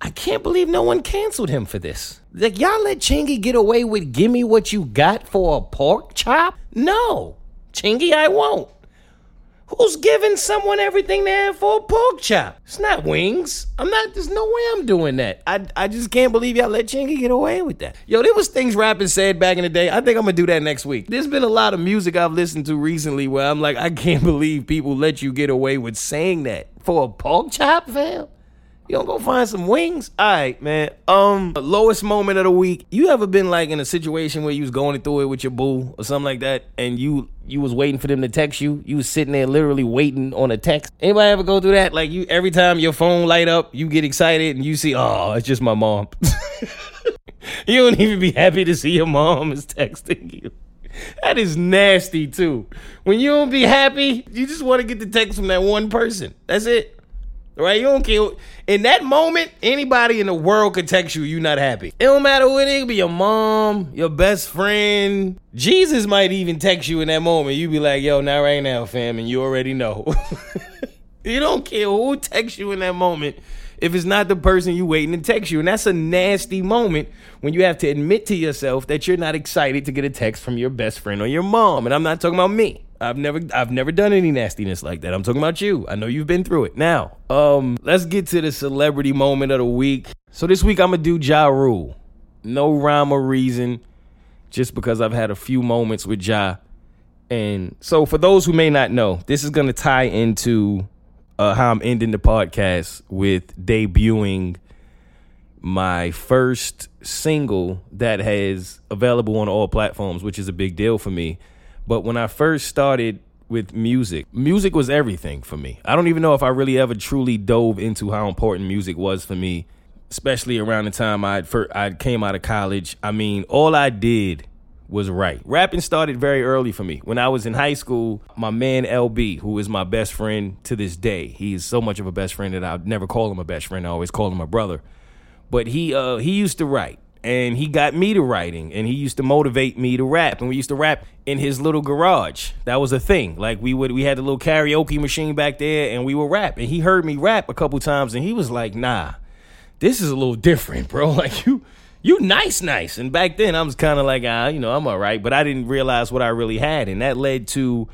I can't believe no one canceled him for this. Like, y'all let Chingy get away with give me what you got for a pork chop? No. Chingy, I won't. Who's giving someone everything they have for a pork chop? It's not wings. I'm not. There's no way I'm doing that. I I just can't believe y'all let Chingy get away with that. Yo, there was things rapping said back in the day. I think I'm gonna do that next week. There's been a lot of music I've listened to recently where I'm like, I can't believe people let you get away with saying that for a pork chop, fam. You gonna go find some wings? All right, man. Um, lowest moment of the week. You ever been like in a situation where you was going through it with your boo or something like that, and you you was waiting for them to text you? You was sitting there literally waiting on a text. Anybody ever go through that? Like you, every time your phone light up, you get excited and you see, oh, it's just my mom. you don't even be happy to see your mom is texting you. That is nasty too. When you don't be happy, you just want to get the text from that one person. That's it. Right? You don't care. In that moment, anybody in the world could text you, you not happy. It don't matter what it could be your mom, your best friend. Jesus might even text you in that moment. You be like, yo, not right now, fam, and you already know. you don't care who texts you in that moment if it's not the person you waiting to text you. And that's a nasty moment when you have to admit to yourself that you're not excited to get a text from your best friend or your mom. And I'm not talking about me. I've never I've never done any nastiness like that. I'm talking about you. I know you've been through it. Now, um, let's get to the celebrity moment of the week. So this week I'm gonna do Ja Rule. No rhyme or reason, just because I've had a few moments with Ja. And so for those who may not know, this is gonna tie into uh, how I'm ending the podcast with debuting my first single that has available on all platforms, which is a big deal for me. But when I first started with music, music was everything for me. I don't even know if I really ever truly dove into how important music was for me, especially around the time I I came out of college. I mean, all I did was right. Rapping started very early for me. When I was in high school, my man LB, who is my best friend to this day, he is so much of a best friend that I'd never call him a best friend. I always call him a brother. But he uh he used to write and he got me to writing and he used to motivate me to rap and we used to rap in his little garage. That was a thing. Like we would we had a little karaoke machine back there and we would rap. And he heard me rap a couple times and he was like nah this is a little different bro. Like you you nice nice. And back then i was kind of like ah you know i'm all right. But i didn't realize what i really had and that led to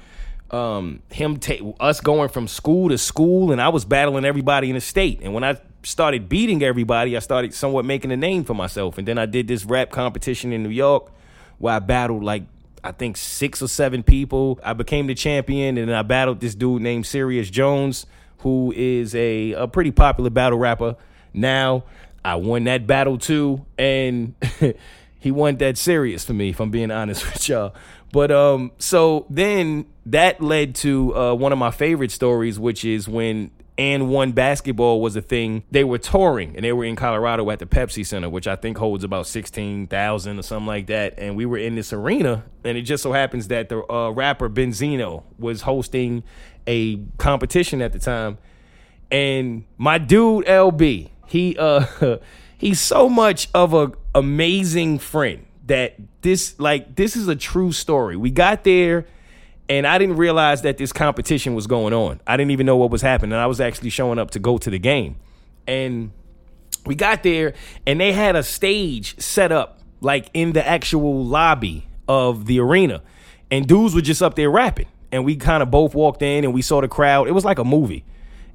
um him ta- us going from school to school and i was battling everybody in the state. And when i started beating everybody, I started somewhat making a name for myself. And then I did this rap competition in New York where I battled like I think six or seven people. I became the champion and I battled this dude named Serius Jones, who is a, a pretty popular battle rapper. Now I won that battle too, and he won that serious for me, if I'm being honest with y'all. But um, so then that led to uh, one of my favorite stories, which is when AND1 basketball was a thing. They were touring and they were in Colorado at the Pepsi Center, which I think holds about 16,000 or something like that. And we were in this arena, and it just so happens that the uh, rapper Benzino was hosting a competition at the time. And my dude LB, he uh he's so much of a amazing friend that this like this is a true story. We got there and I didn't realize that this competition was going on. I didn't even know what was happening. I was actually showing up to go to the game. And we got there and they had a stage set up like in the actual lobby of the arena. And dudes were just up there rapping. And we kind of both walked in and we saw the crowd. It was like a movie.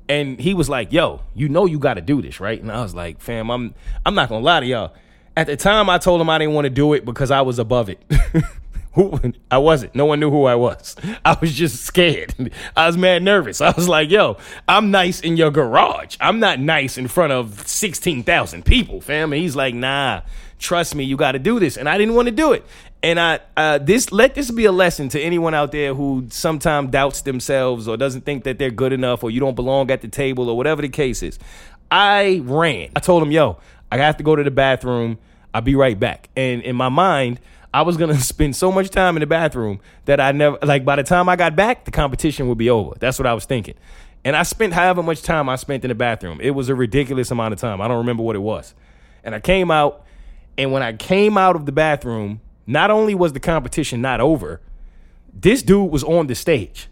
And he was like, "Yo, you know you got to do this, right?" And I was like, "Fam, I'm I'm not going to lie to y'all. At the time I told him I didn't want to do it because I was above it. who I wasn't. No one knew who I was. I was just scared. I was mad nervous. I was like, yo, I'm nice in your garage. I'm not nice in front of 16,000 people, fam. And he's like, nah, trust me, you got to do this. And I didn't want to do it. And I, uh, this, let this be a lesson to anyone out there who sometimes doubts themselves or doesn't think that they're good enough or you don't belong at the table or whatever the case is. I ran. I told him, yo, I have to go to the bathroom. I'll be right back. And in my mind, I was gonna spend so much time in the bathroom that I never like by the time I got back, the competition would be over. That's what I was thinking. And I spent however much time I spent in the bathroom. It was a ridiculous amount of time. I don't remember what it was. And I came out, and when I came out of the bathroom, not only was the competition not over, this dude was on the stage.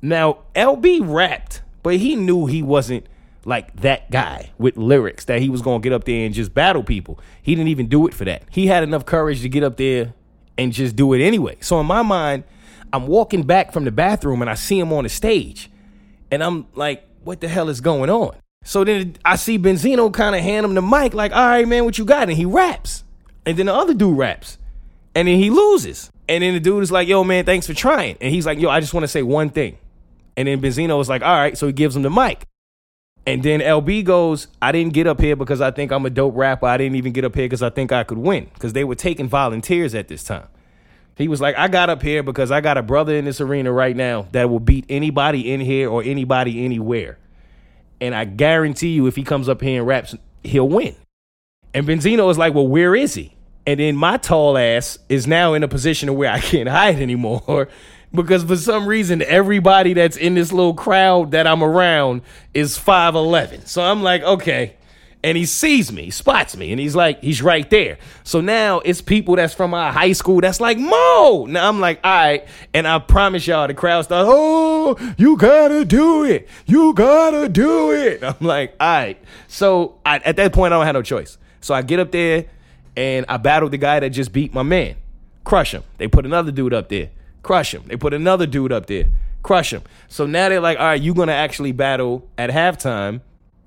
Now, LB rapped, but he knew he wasn't like that guy with lyrics that he was going to get up there and just battle people. He didn't even do it for that. He had enough courage to get up there and just do it anyway. So in my mind, I'm walking back from the bathroom and I see him on the stage. And I'm like, what the hell is going on? So then I see Benzino kind of hand him the mic, like, all right, man, what you got? And he raps. And then the other dude raps. And then he loses. And then the dude is like, yo, man, thanks for trying. And he's like, yo, I just want to say one thing. And then Benzino is like, all right. So he gives him the mic. And then LB goes, I didn't get up here because I think I'm a dope rapper. I didn't even get up here because I think I could win. Because they were taking volunteers at this time. He was like, I got up here because I got a brother in this arena right now that will beat anybody in here or anybody anywhere. And I guarantee you, if he comes up here and raps, he'll win. And Benzino is like, Well, where is he? And then my tall ass is now in a position where I can't hide anymore because for some reason everybody that's in this little crowd that I'm around is 5'11. So I'm like, okay. And he sees me, spots me, and he's like, he's right there. So now it's people that's from our high school that's like, Mo. Now I'm like, all right. And I promise y'all, the crowd starts, oh, you gotta do it. You gotta do it. I'm like, all right. So I, at that point, I don't have no choice. So I get up there and I battle the guy that just beat my man. Crush him. They put another dude up there crush him. They put another dude up there, crush him. So now they're like, all right, you're gonna actually battle at halftime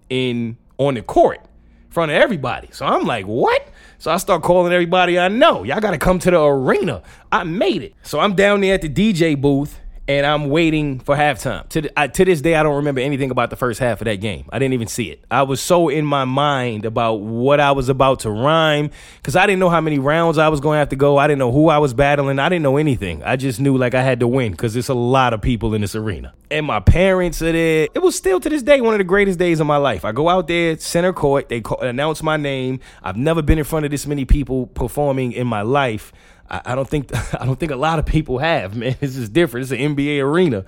in on the court in front of everybody. So I'm like, what? So I start calling everybody I know. Y'all gotta come to the arena. I made it. So I'm down there at the DJ booth and I'm waiting for halftime. To, I, to this day, I don't remember anything about the first half of that game. I didn't even see it. I was so in my mind about what I was about to rhyme because I didn't know how many rounds I was going to have to go. I didn't know who I was battling. I didn't know anything. I just knew like I had to win because there's a lot of people in this arena. And my parents are there. It was still to this day one of the greatest days of my life. I go out there, center court. They call, announce my name. I've never been in front of this many people performing in my life. I, I don't think I don't think a lot of people have, man. This is different. It's an NBA arena.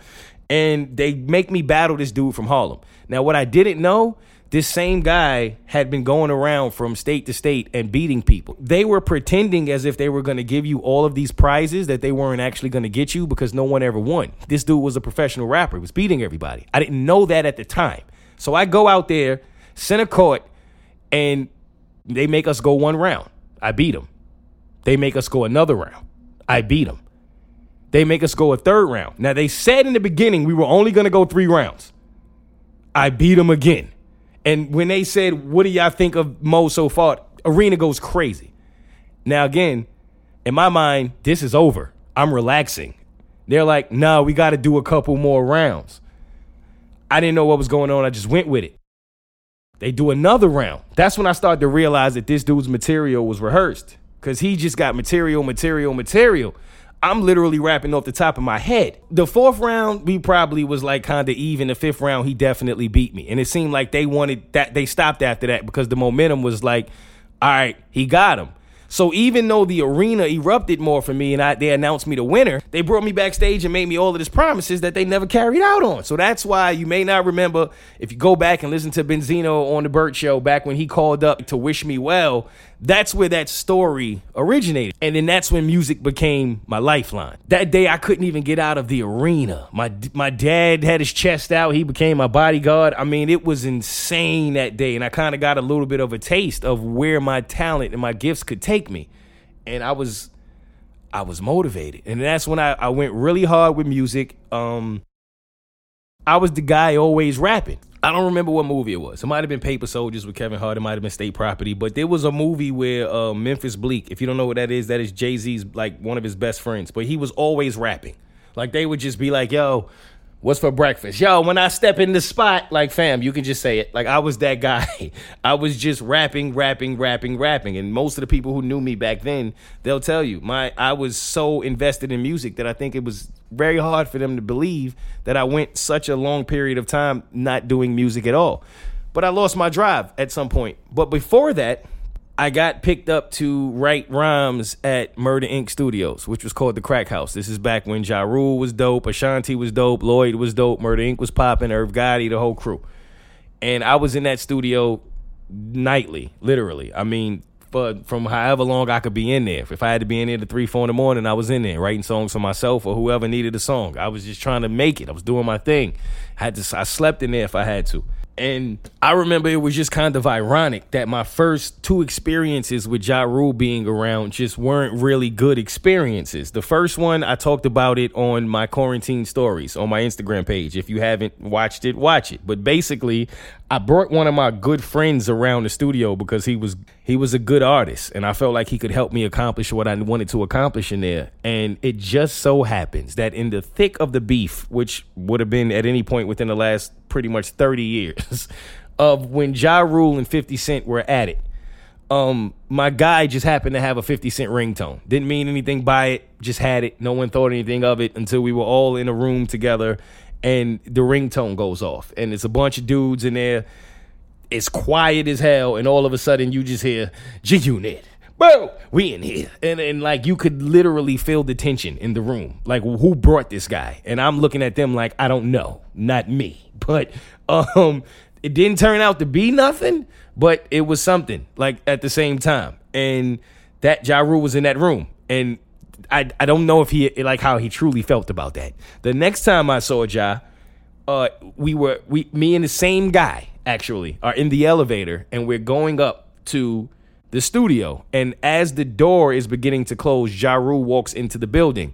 And they make me battle this dude from Harlem. Now, what I didn't know, this same guy had been going around from state to state and beating people. They were pretending as if they were going to give you all of these prizes that they weren't actually going to get you because no one ever won. This dude was a professional rapper, he was beating everybody. I didn't know that at the time. So I go out there, center court, and they make us go one round. I beat him. They make us go another round. I beat them. They make us go a third round. Now, they said in the beginning we were only going to go three rounds. I beat them again. And when they said, What do y'all think of Mo so far? Arena goes crazy. Now, again, in my mind, this is over. I'm relaxing. They're like, No, we got to do a couple more rounds. I didn't know what was going on. I just went with it. They do another round. That's when I started to realize that this dude's material was rehearsed because he just got material, material, material. I'm literally rapping off the top of my head. The fourth round, we probably was like kind of even. The fifth round, he definitely beat me. And it seemed like they wanted that, they stopped after that because the momentum was like, all right, he got him. So even though the arena erupted more for me and I, they announced me the winner, they brought me backstage and made me all of these promises that they never carried out on. So that's why you may not remember if you go back and listen to Benzino on the Bert Show back when he called up to wish me well. That's where that story originated. And then that's when music became my lifeline. That day I couldn't even get out of the arena. My my dad had his chest out. He became my bodyguard. I mean, it was insane that day and I kind of got a little bit of a taste of where my talent and my gifts could take me. And I was I was motivated. And that's when I, I went really hard with music. Um I was the guy always rapping. I don't remember what movie it was. It might have been Paper Soldiers with Kevin Hart. It might have been State Property, but there was a movie where uh, Memphis Bleek, If you don't know what that is, that is Jay Z's like one of his best friends. But he was always rapping. Like they would just be like, "Yo, What's for breakfast? Yo, when I step in the spot, like fam, you can just say it. Like I was that guy. I was just rapping, rapping, rapping, rapping. And most of the people who knew me back then, they'll tell you, my I was so invested in music that I think it was very hard for them to believe that I went such a long period of time not doing music at all. But I lost my drive at some point. But before that, I got picked up to write rhymes at Murder Inc. Studios, which was called the Crack House. This is back when Ja Rule was dope, Ashanti was dope, Lloyd was dope, Murder Inc. was popping, Irv Gotti, the whole crew. And I was in that studio nightly, literally. I mean, for from however long I could be in there. If I had to be in there to three, four in the morning, I was in there writing songs for myself or whoever needed a song. I was just trying to make it. I was doing my thing. I had to. I slept in there if I had to. And I remember it was just kind of ironic that my first two experiences with Ja Rule being around just weren't really good experiences. The first one, I talked about it on my quarantine stories on my Instagram page. If you haven't watched it, watch it. But basically, I brought one of my good friends around the studio because he was he was a good artist and I felt like he could help me accomplish what I wanted to accomplish in there. And it just so happens that in the thick of the beef, which would have been at any point within the last pretty much 30 years of when Ja Rule and 50 Cent were at it, um, my guy just happened to have a 50 Cent ringtone. Didn't mean anything by it, just had it. No one thought anything of it until we were all in a room together and the ringtone goes off. And it's a bunch of dudes in there it's quiet as hell, and all of a sudden you just hear G Unit. Bro, we in here. And and like you could literally feel the tension in the room. Like who brought this guy? And I'm looking at them like, I don't know. Not me. But um it didn't turn out to be nothing, but it was something, like at the same time. And that Ja Rule was in that room. And I I don't know if he like how he truly felt about that. The next time I saw Ja, uh we were we me and the same guy actually are in the elevator and we're going up to the studio. And as the door is beginning to close, Ja Rule walks into the building.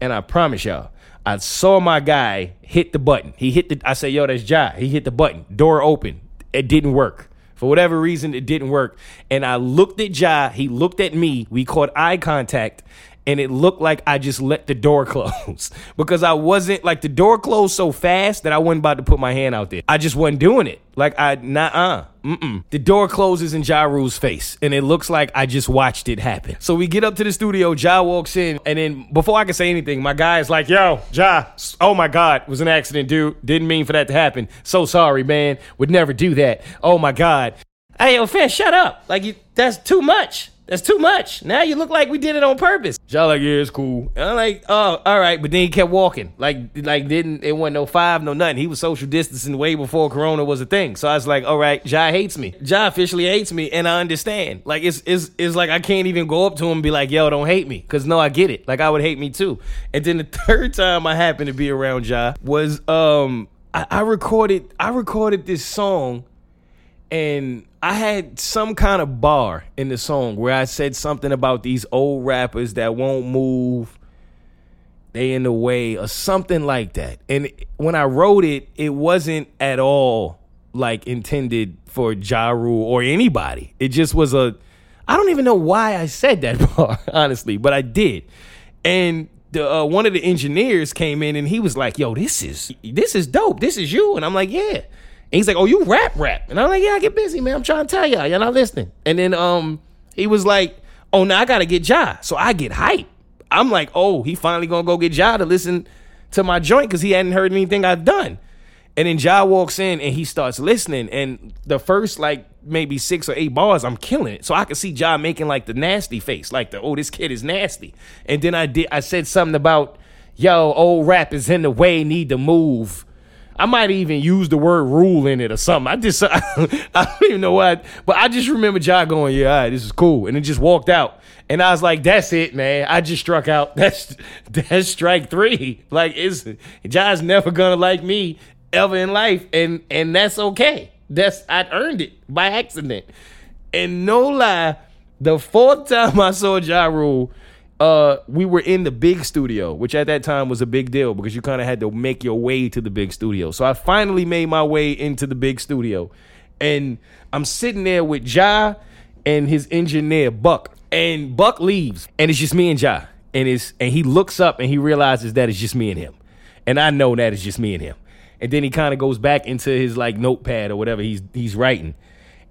And I promise y'all, I saw my guy hit the button. He hit the I said, yo, that's Ja. He hit the button. Door open. It didn't work. For whatever reason, it didn't work. And I looked at Ja. He looked at me. We caught eye contact and it looked like I just let the door close because I wasn't like the door closed so fast that I wasn't about to put my hand out there. I just wasn't doing it. Like I, nah, uh, mm The door closes in Ja Rule's face, and it looks like I just watched it happen. So we get up to the studio. Ja walks in, and then before I can say anything, my guy is like, "Yo, Ja, oh my God, was an accident, dude. Didn't mean for that to happen. So sorry, man. Would never do that. Oh my God." Hey, yo, fan, shut up. Like, you, that's too much. That's too much. Now you look like we did it on purpose. Y'all like, yeah, it's cool. And I'm like, oh, all right. But then he kept walking. Like, like didn't it wasn't no five, no nothing. He was social distancing way before Corona was a thing. So I was like, all right, Ja hates me. Ja officially hates me, and I understand. Like it's it's it's like I can't even go up to him and be like, yo, don't hate me. Cause no, I get it. Like I would hate me too. And then the third time I happened to be around Ja was um I, I recorded I recorded this song and I had some kind of bar in the song where I said something about these old rappers that won't move, they in the way, or something like that. And when I wrote it, it wasn't at all like intended for Ja Rule or anybody. It just was a I don't even know why I said that bar, honestly, but I did. And the uh, one of the engineers came in and he was like, "Yo, this is this is dope. This is you." And I'm like, "Yeah." And he's like, "Oh, you rap, rap," and I'm like, "Yeah, I get busy, man. I'm trying to tell y'all, y'all not listening." And then um, he was like, "Oh, now I gotta get Ja," so I get hype. I'm like, "Oh, he finally gonna go get Ja to listen to my joint because he hadn't heard anything I've done." And then Ja walks in and he starts listening, and the first like maybe six or eight bars, I'm killing it. So I could see Ja making like the nasty face, like the oh, this kid is nasty. And then I did, I said something about, "Yo, old rap is in the way, need to move." I might even use the word rule in it or something. I just, I, don't even know what, but I just remember Ja going, yeah, this is cool. And then just walked out. And I was like, that's it, man. I just struck out. That's, that's strike three. Like, it's, Ja's never gonna like me ever in life. And, and that's okay. That's, I earned it by accident. And no lie, the fourth time I saw Ja Rule, uh, we were in the big studio, which at that time was a big deal because you kind of had to make your way to the big studio. So I finally made my way into the big studio, and I'm sitting there with Ja and his engineer Buck, and Buck leaves, and it's just me and Ja, and it's and he looks up and he realizes that it's just me and him, and I know that it's just me and him, and then he kind of goes back into his like notepad or whatever he's he's writing,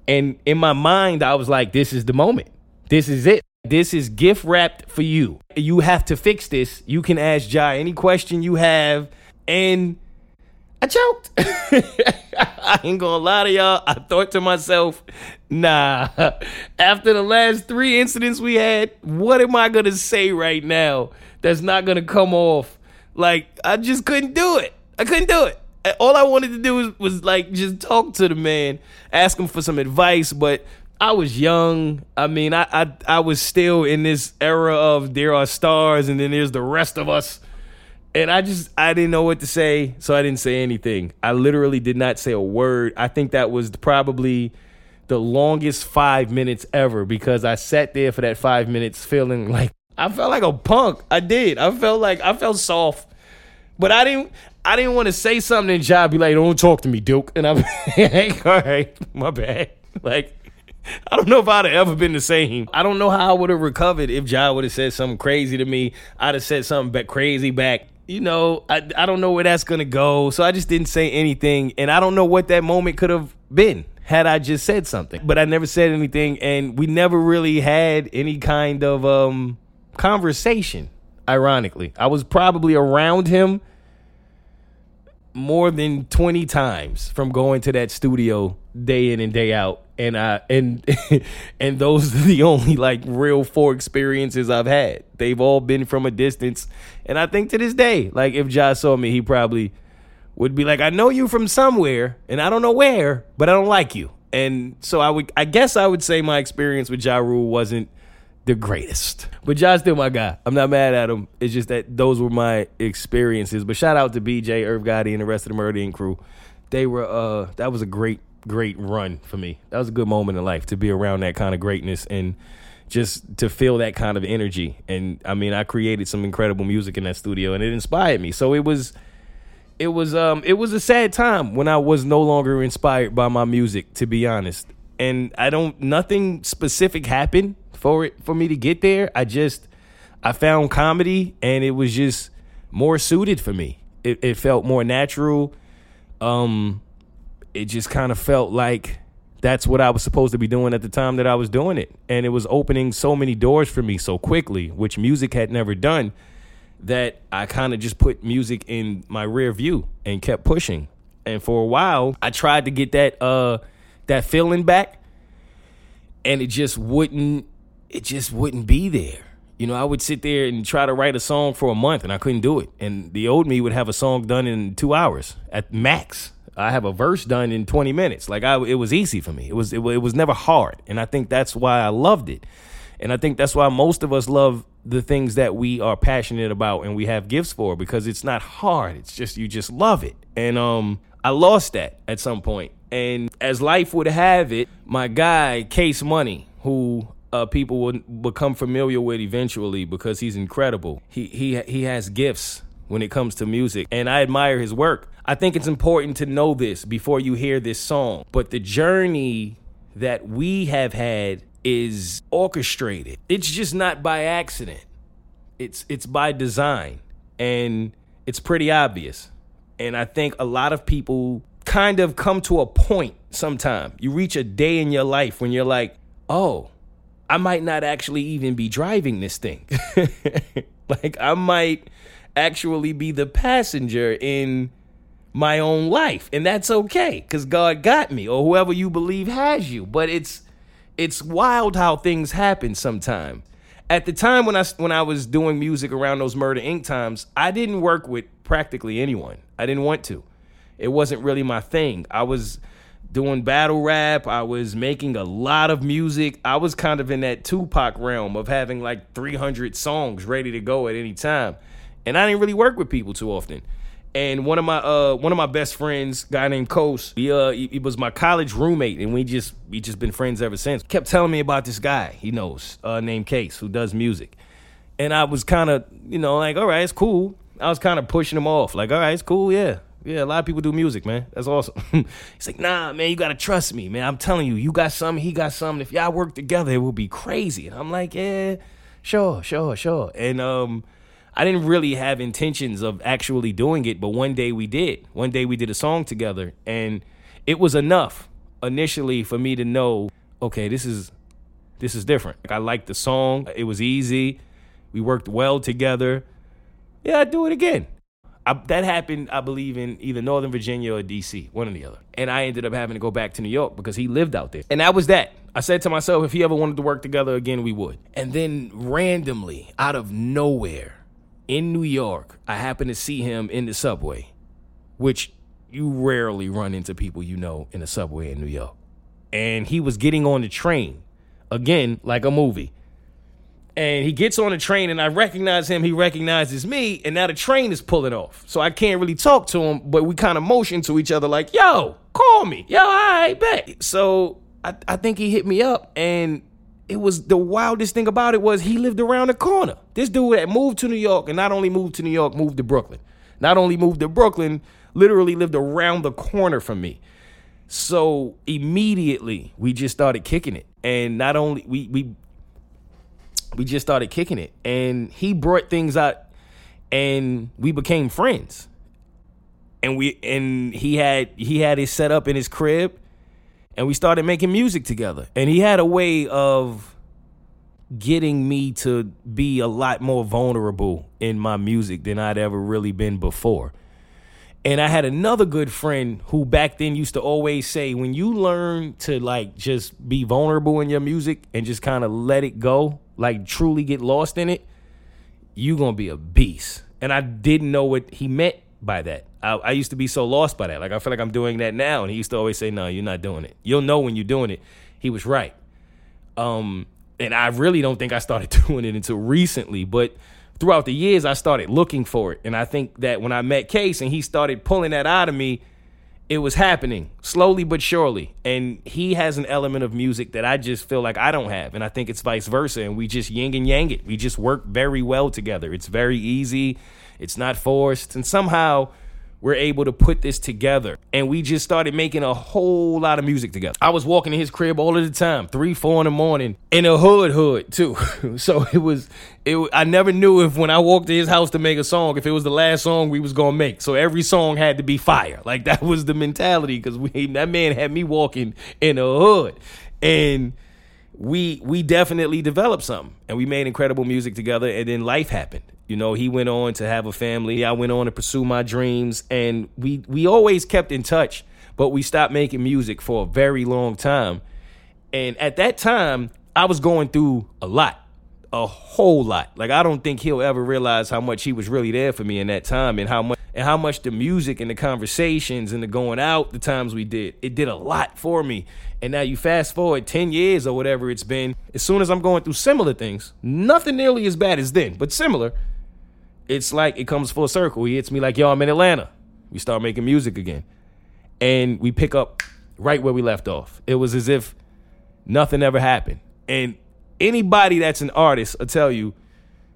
and in my mind I was like, this is the moment, this is it. This is gift wrapped for you. You have to fix this. You can ask Ja any question you have. And I choked. I ain't gonna lie to y'all. I thought to myself, nah, after the last three incidents we had, what am I gonna say right now that's not gonna come off? Like, I just couldn't do it. I couldn't do it. All I wanted to do was, was like just talk to the man, ask him for some advice, but I was young. I mean, I, I I was still in this era of there are stars and then there's the rest of us. And I just I didn't know what to say, so I didn't say anything. I literally did not say a word. I think that was probably the longest five minutes ever because I sat there for that five minutes feeling like I felt like a punk. I did. I felt like I felt soft. But I didn't I didn't want to say something and Ja be like, don't talk to me, Duke. And I'm like, all right, my bad. Like I don't know if I'd have ever been the same. I don't know how I would have recovered if Ja would have said something crazy to me. I'd have said something back crazy back. You know, I I don't know where that's gonna go. So I just didn't say anything, and I don't know what that moment could have been had I just said something. But I never said anything, and we never really had any kind of um conversation. Ironically, I was probably around him more than 20 times from going to that studio day in and day out and I and and those are the only like real four experiences I've had. They've all been from a distance, and I think to this day, like if Ja saw me, he probably would be like, "I know you from somewhere, and I don't know where, but I don't like you." And so I would, I guess, I would say my experience with Ja Rule wasn't the greatest, but Ja's still my guy. I'm not mad at him. It's just that those were my experiences. But shout out to BJ, Irv Gotti, and the rest of the Inc. crew. They were, uh, that was a great great run for me. That was a good moment in life to be around that kind of greatness and just to feel that kind of energy. And I mean, I created some incredible music in that studio and it inspired me. So it was it was um it was a sad time when I was no longer inspired by my music to be honest. And I don't nothing specific happened for it for me to get there. I just I found comedy and it was just more suited for me. It, it felt more natural. Um it just kind of felt like that's what I was supposed to be doing at the time that I was doing it. And it was opening so many doors for me so quickly, which music had never done, that I kind of just put music in my rear view and kept pushing. And for a while, I tried to get that uh that feeling back and it just wouldn't it just wouldn't be there. You know, I would sit there and try to write a song for a month and I couldn't do it. And the old me would have a song done in 2 hours at max I have a verse done in 20 minutes. Like I, it was easy for me. It was, it, it was never hard. And I think that's why I loved it. And I think that's why most of us love the things that we are passionate about and we have gifts for because it's not hard. It's just, you just love it. And, um, I lost that at some point. And as life would have it, my guy, Case Money, who uh, people would become familiar with eventually because he's incredible. He he he has gifts when it comes to music, and I admire his work. I think it's important to know this before you hear this song. But the journey that we have had is orchestrated. It's just not by accident. It's it's by design. And it's pretty obvious. And I think a lot of people kind of come to a point sometime. You reach a day in your life when you're like, "Oh, I might not actually even be driving this thing." like I might actually be the passenger in my own life. And that's okay cuz God got me or whoever you believe has you. But it's it's wild how things happen sometime. At the time when I when I was doing music around those Murder Inc. times I didn't work with practically anyone. I didn't want to. It wasn't really my thing. I was doing battle rap. I was making a lot of music. I was kind of in that Tupac realm of having like 300 songs ready to go at any time and I didn't really work with people too often and one of my uh one of my best friends, guy named Coast, he uh he, he, was my college roommate, and we just we just been friends ever since. Kept telling me about this guy he knows, uh, named Case, who does music, and I was kind of you know like, all right, it's cool. I was kind of pushing him off, like, all right, it's cool, yeah. Yeah, a lot of people do music, man. That's awesome. He's like, nah, man, you gotta trust me, man. I'm telling you, you got something, he got something. If y'all work together, it will be crazy. And I'm like, yeah, sure, sure, sure. And um, I didn't really have intentions of actually doing it, but one day we did. One day we did a song together, and it was enough initially for me to know, okay, this is this is different. Like, I liked the song. It was easy. We worked well together. Yeah, I'd do it again. I, that happened, I believe, in either Northern Virginia or DC, one or the other. And I ended up having to go back to New York because he lived out there. And that was that. I said to myself, if he ever wanted to work together again, we would. And then randomly, out of nowhere, in New York, I happened to see him in the subway, which you rarely run into people you know in the subway in New York. And he was getting on the train, again, like a movie. And he gets on the train, and I recognize him. He recognizes me, and now the train is pulling off. So I can't really talk to him, but we kind of motion to each other like, yo, call me. Yo, I bet. So I, I think he hit me up, and it was the wildest thing about it was he lived around the corner. This dude had moved to New York, and not only moved to New York, moved to Brooklyn. Not only moved to Brooklyn, literally lived around the corner from me. So immediately we just started kicking it. And not only we we we just started kicking it. And he brought things out and we became friends. And we and he had he had his set up in his crib and we started making music together. And he had a way of getting me to be a lot more vulnerable in my music than I'd ever really been before. And I had another good friend who back then used to always say, when you learn to like just be vulnerable in your music and just kind of let it go, like truly get lost in it, you're gonna be a beast. And I didn't know what he meant by that. I, I used to be so lost by that. Like I feel like I'm doing that now. And he used to always say, No, you're not doing it. You'll know when you're doing it. He was right. Um, and I really don't think I started doing it until recently, but throughout the years, I started looking for it. And I think that when I met Case and he started pulling that out of me, it was happening slowly but surely. And he has an element of music that I just feel like I don't have. And I think it's vice versa. And we just yin and yang it. We just work very well together. It's very easy, it's not forced. And somehow, we're able to put this together. And we just started making a whole lot of music together. I was walking in his crib all of the time, three, four in the morning, in a hood hood too. so it was, it. I never knew if when I walked to his house to make a song, if it was the last song we was gonna make. So every song had to be fire. Like that was the mentality because we that man had me walking in a hood, and we we definitely developed something and we made incredible music together and then life happened you know he went on to have a family. I went on to pursue my dreams. And we we always kept in touch but we stopped making music for a very long time. And at that time i was going through a lot a whole lot. Like i don't think he'll ever realize how much he was really there for me in that time and how much and how much the music and the conversations and the going out the times we did it did a lot for me. And now you fast forward 10 years or whatever it's been as soon as i'm going through similar things nothing nearly as bad as then but similar it's like it comes full circle he hits me like yo i'm in atlanta we start making music again and we pick up right where we left off it was as if nothing ever happened and anybody that's an artist will tell you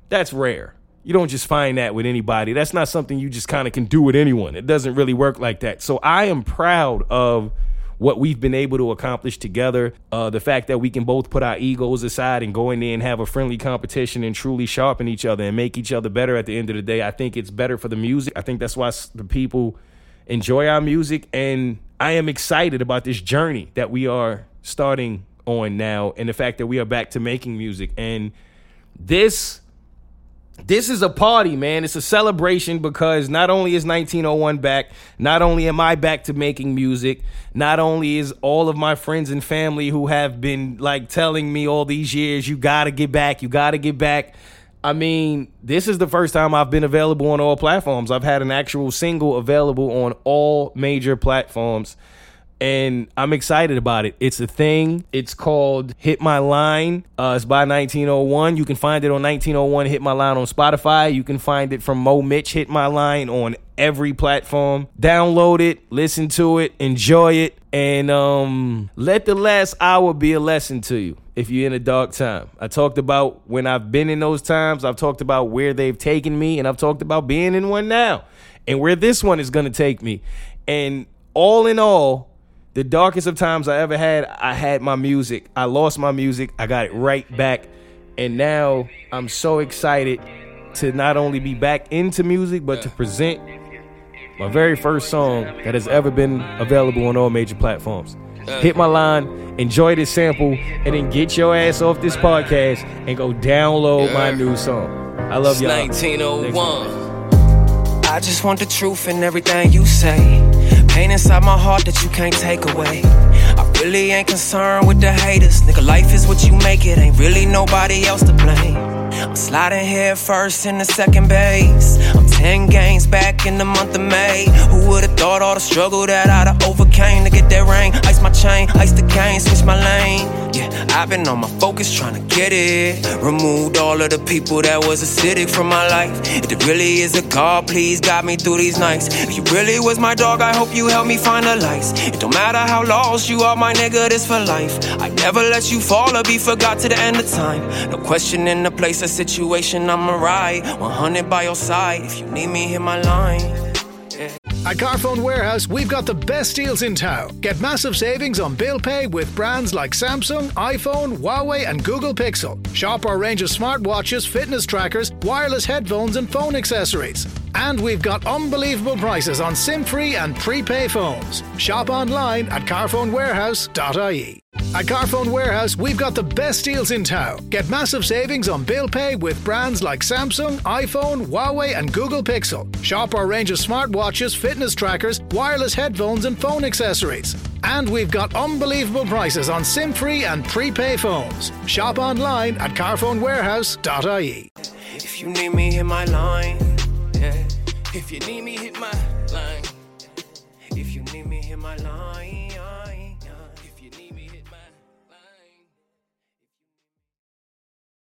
that's rare you don't just find that with anybody. That's not something you just kind of can do with anyone. It doesn't really work like that. So I am proud of what we've been able to accomplish together. Uh, the fact that we can both put our egos aside and go in there and have a friendly competition and truly sharpen each other and make each other better at the end of the day. I think it's better for the music. I think that's why the people enjoy our music. And I am excited about this journey that we are starting on now and the fact that we are back to making music. And this this is a party, man. It's a celebration because not only is 1901 back, not only am I back to making music, not only is all of my friends and family who have been like telling me all these years, you gotta get back, you gotta get back. I mean, this is the first time I've been available on all platforms. I've had an actual single available on all major platforms and I'm excited about it. It's a thing. It's called Hit My Line. Uh, it's by 1901. You can find it on 1901 Hit My Line on Spotify. You can find it from Mo Mitch Hit My Line on every platform. Download it, listen to it, enjoy it, and um, let the last hour be a lesson to you if you're in a dark time. I talked about when I've been in those times, I've talked about where they've taken me, and I've talked about being in one now and where this one is going to take me. And all in all, the darkest of times I ever had, I had my music. I lost my music. I got it right back. And now I'm so excited to not only be back into music, but to present my very first song that has ever been available on all major platforms. Hit my line, enjoy this sample, and then get your ass off this podcast and go download my new song. I love y'all. 1901. I just want the truth in everything you say. Pain inside my heart that you can't take away. I really ain't concerned with the haters. Nigga, life is what you make it. Ain't really nobody else to blame. I'm sliding head first in the second base. I'm 10 games back in the month of May. Who would've thought all the struggle that I'd have overcame to get that ring? Ice my chain, ice the cane, switch my lane. Yeah, I've been on my focus trying to get it. Removed all of the people that was acidic from my life. If it really is a God, please guide me through these nights. If you really was my dog, I hope you help me find the lights. It don't matter how lost you are, my nigga, this for life. I never let you fall or be forgot to the end of time. No question in the place or situation, I'ma ride 100 by your side. If you need me, hit my line. At Carphone Warehouse, we've got the best deals in town. Get massive savings on bill pay with brands like Samsung, iPhone, Huawei, and Google Pixel. Shop our range of smartwatches, fitness trackers, wireless headphones, and phone accessories. And we've got unbelievable prices on SIM free and prepay phones. Shop online at carphonewarehouse.ie. At Carphone Warehouse, we've got the best deals in town. Get massive savings on bill pay with brands like Samsung, iPhone, Huawei, and Google Pixel. Shop our range of smartwatches, fitness trackers, wireless headphones, and phone accessories. And we've got unbelievable prices on SIM free and prepay phones. Shop online at carphonewarehouse.ie. If you need me, hit my line. Yeah. If you need me, hit my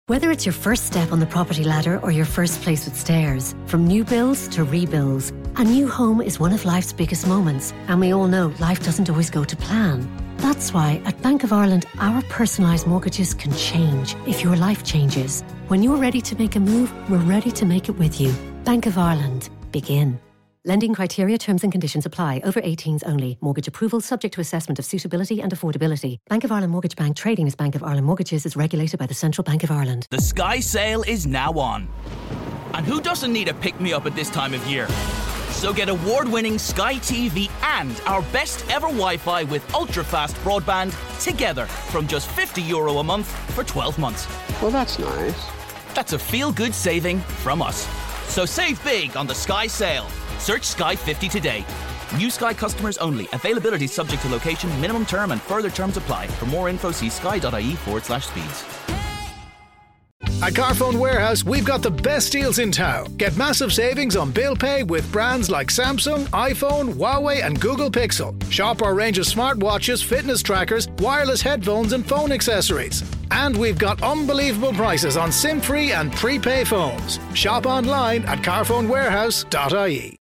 Whether it's your first step on the property ladder or your first place with stairs, from new builds to rebuilds, a new home is one of life's biggest moments, and we all know life doesn't always go to plan. That's why at Bank of Ireland, our personalised mortgages can change if your life changes. When you're ready to make a move, we're ready to make it with you. Bank of Ireland. Begin. Lending criteria, terms and conditions apply. Over 18s only. Mortgage approval subject to assessment of suitability and affordability. Bank of Ireland Mortgage Bank trading as Bank of Ireland Mortgages is regulated by the Central Bank of Ireland. The Sky Sale is now on. And who doesn't need a pick me up at this time of year? So get award winning Sky TV and our best ever Wi Fi with ultra fast broadband together from just €50 Euro a month for 12 months. Well, that's nice. That's a feel good saving from us. So save big on the Sky Sale. Search Sky 50 today. New Sky customers only. Availability subject to location, minimum term, and further terms apply. For more info, see sky.ie forward slash speeds. At Carphone Warehouse, we've got the best deals in town. Get massive savings on bill pay with brands like Samsung, iPhone, Huawei, and Google Pixel. Shop our range of smartwatches, fitness trackers, wireless headphones, and phone accessories. And we've got unbelievable prices on SIM free and prepay phones. Shop online at carphonewarehouse.ie.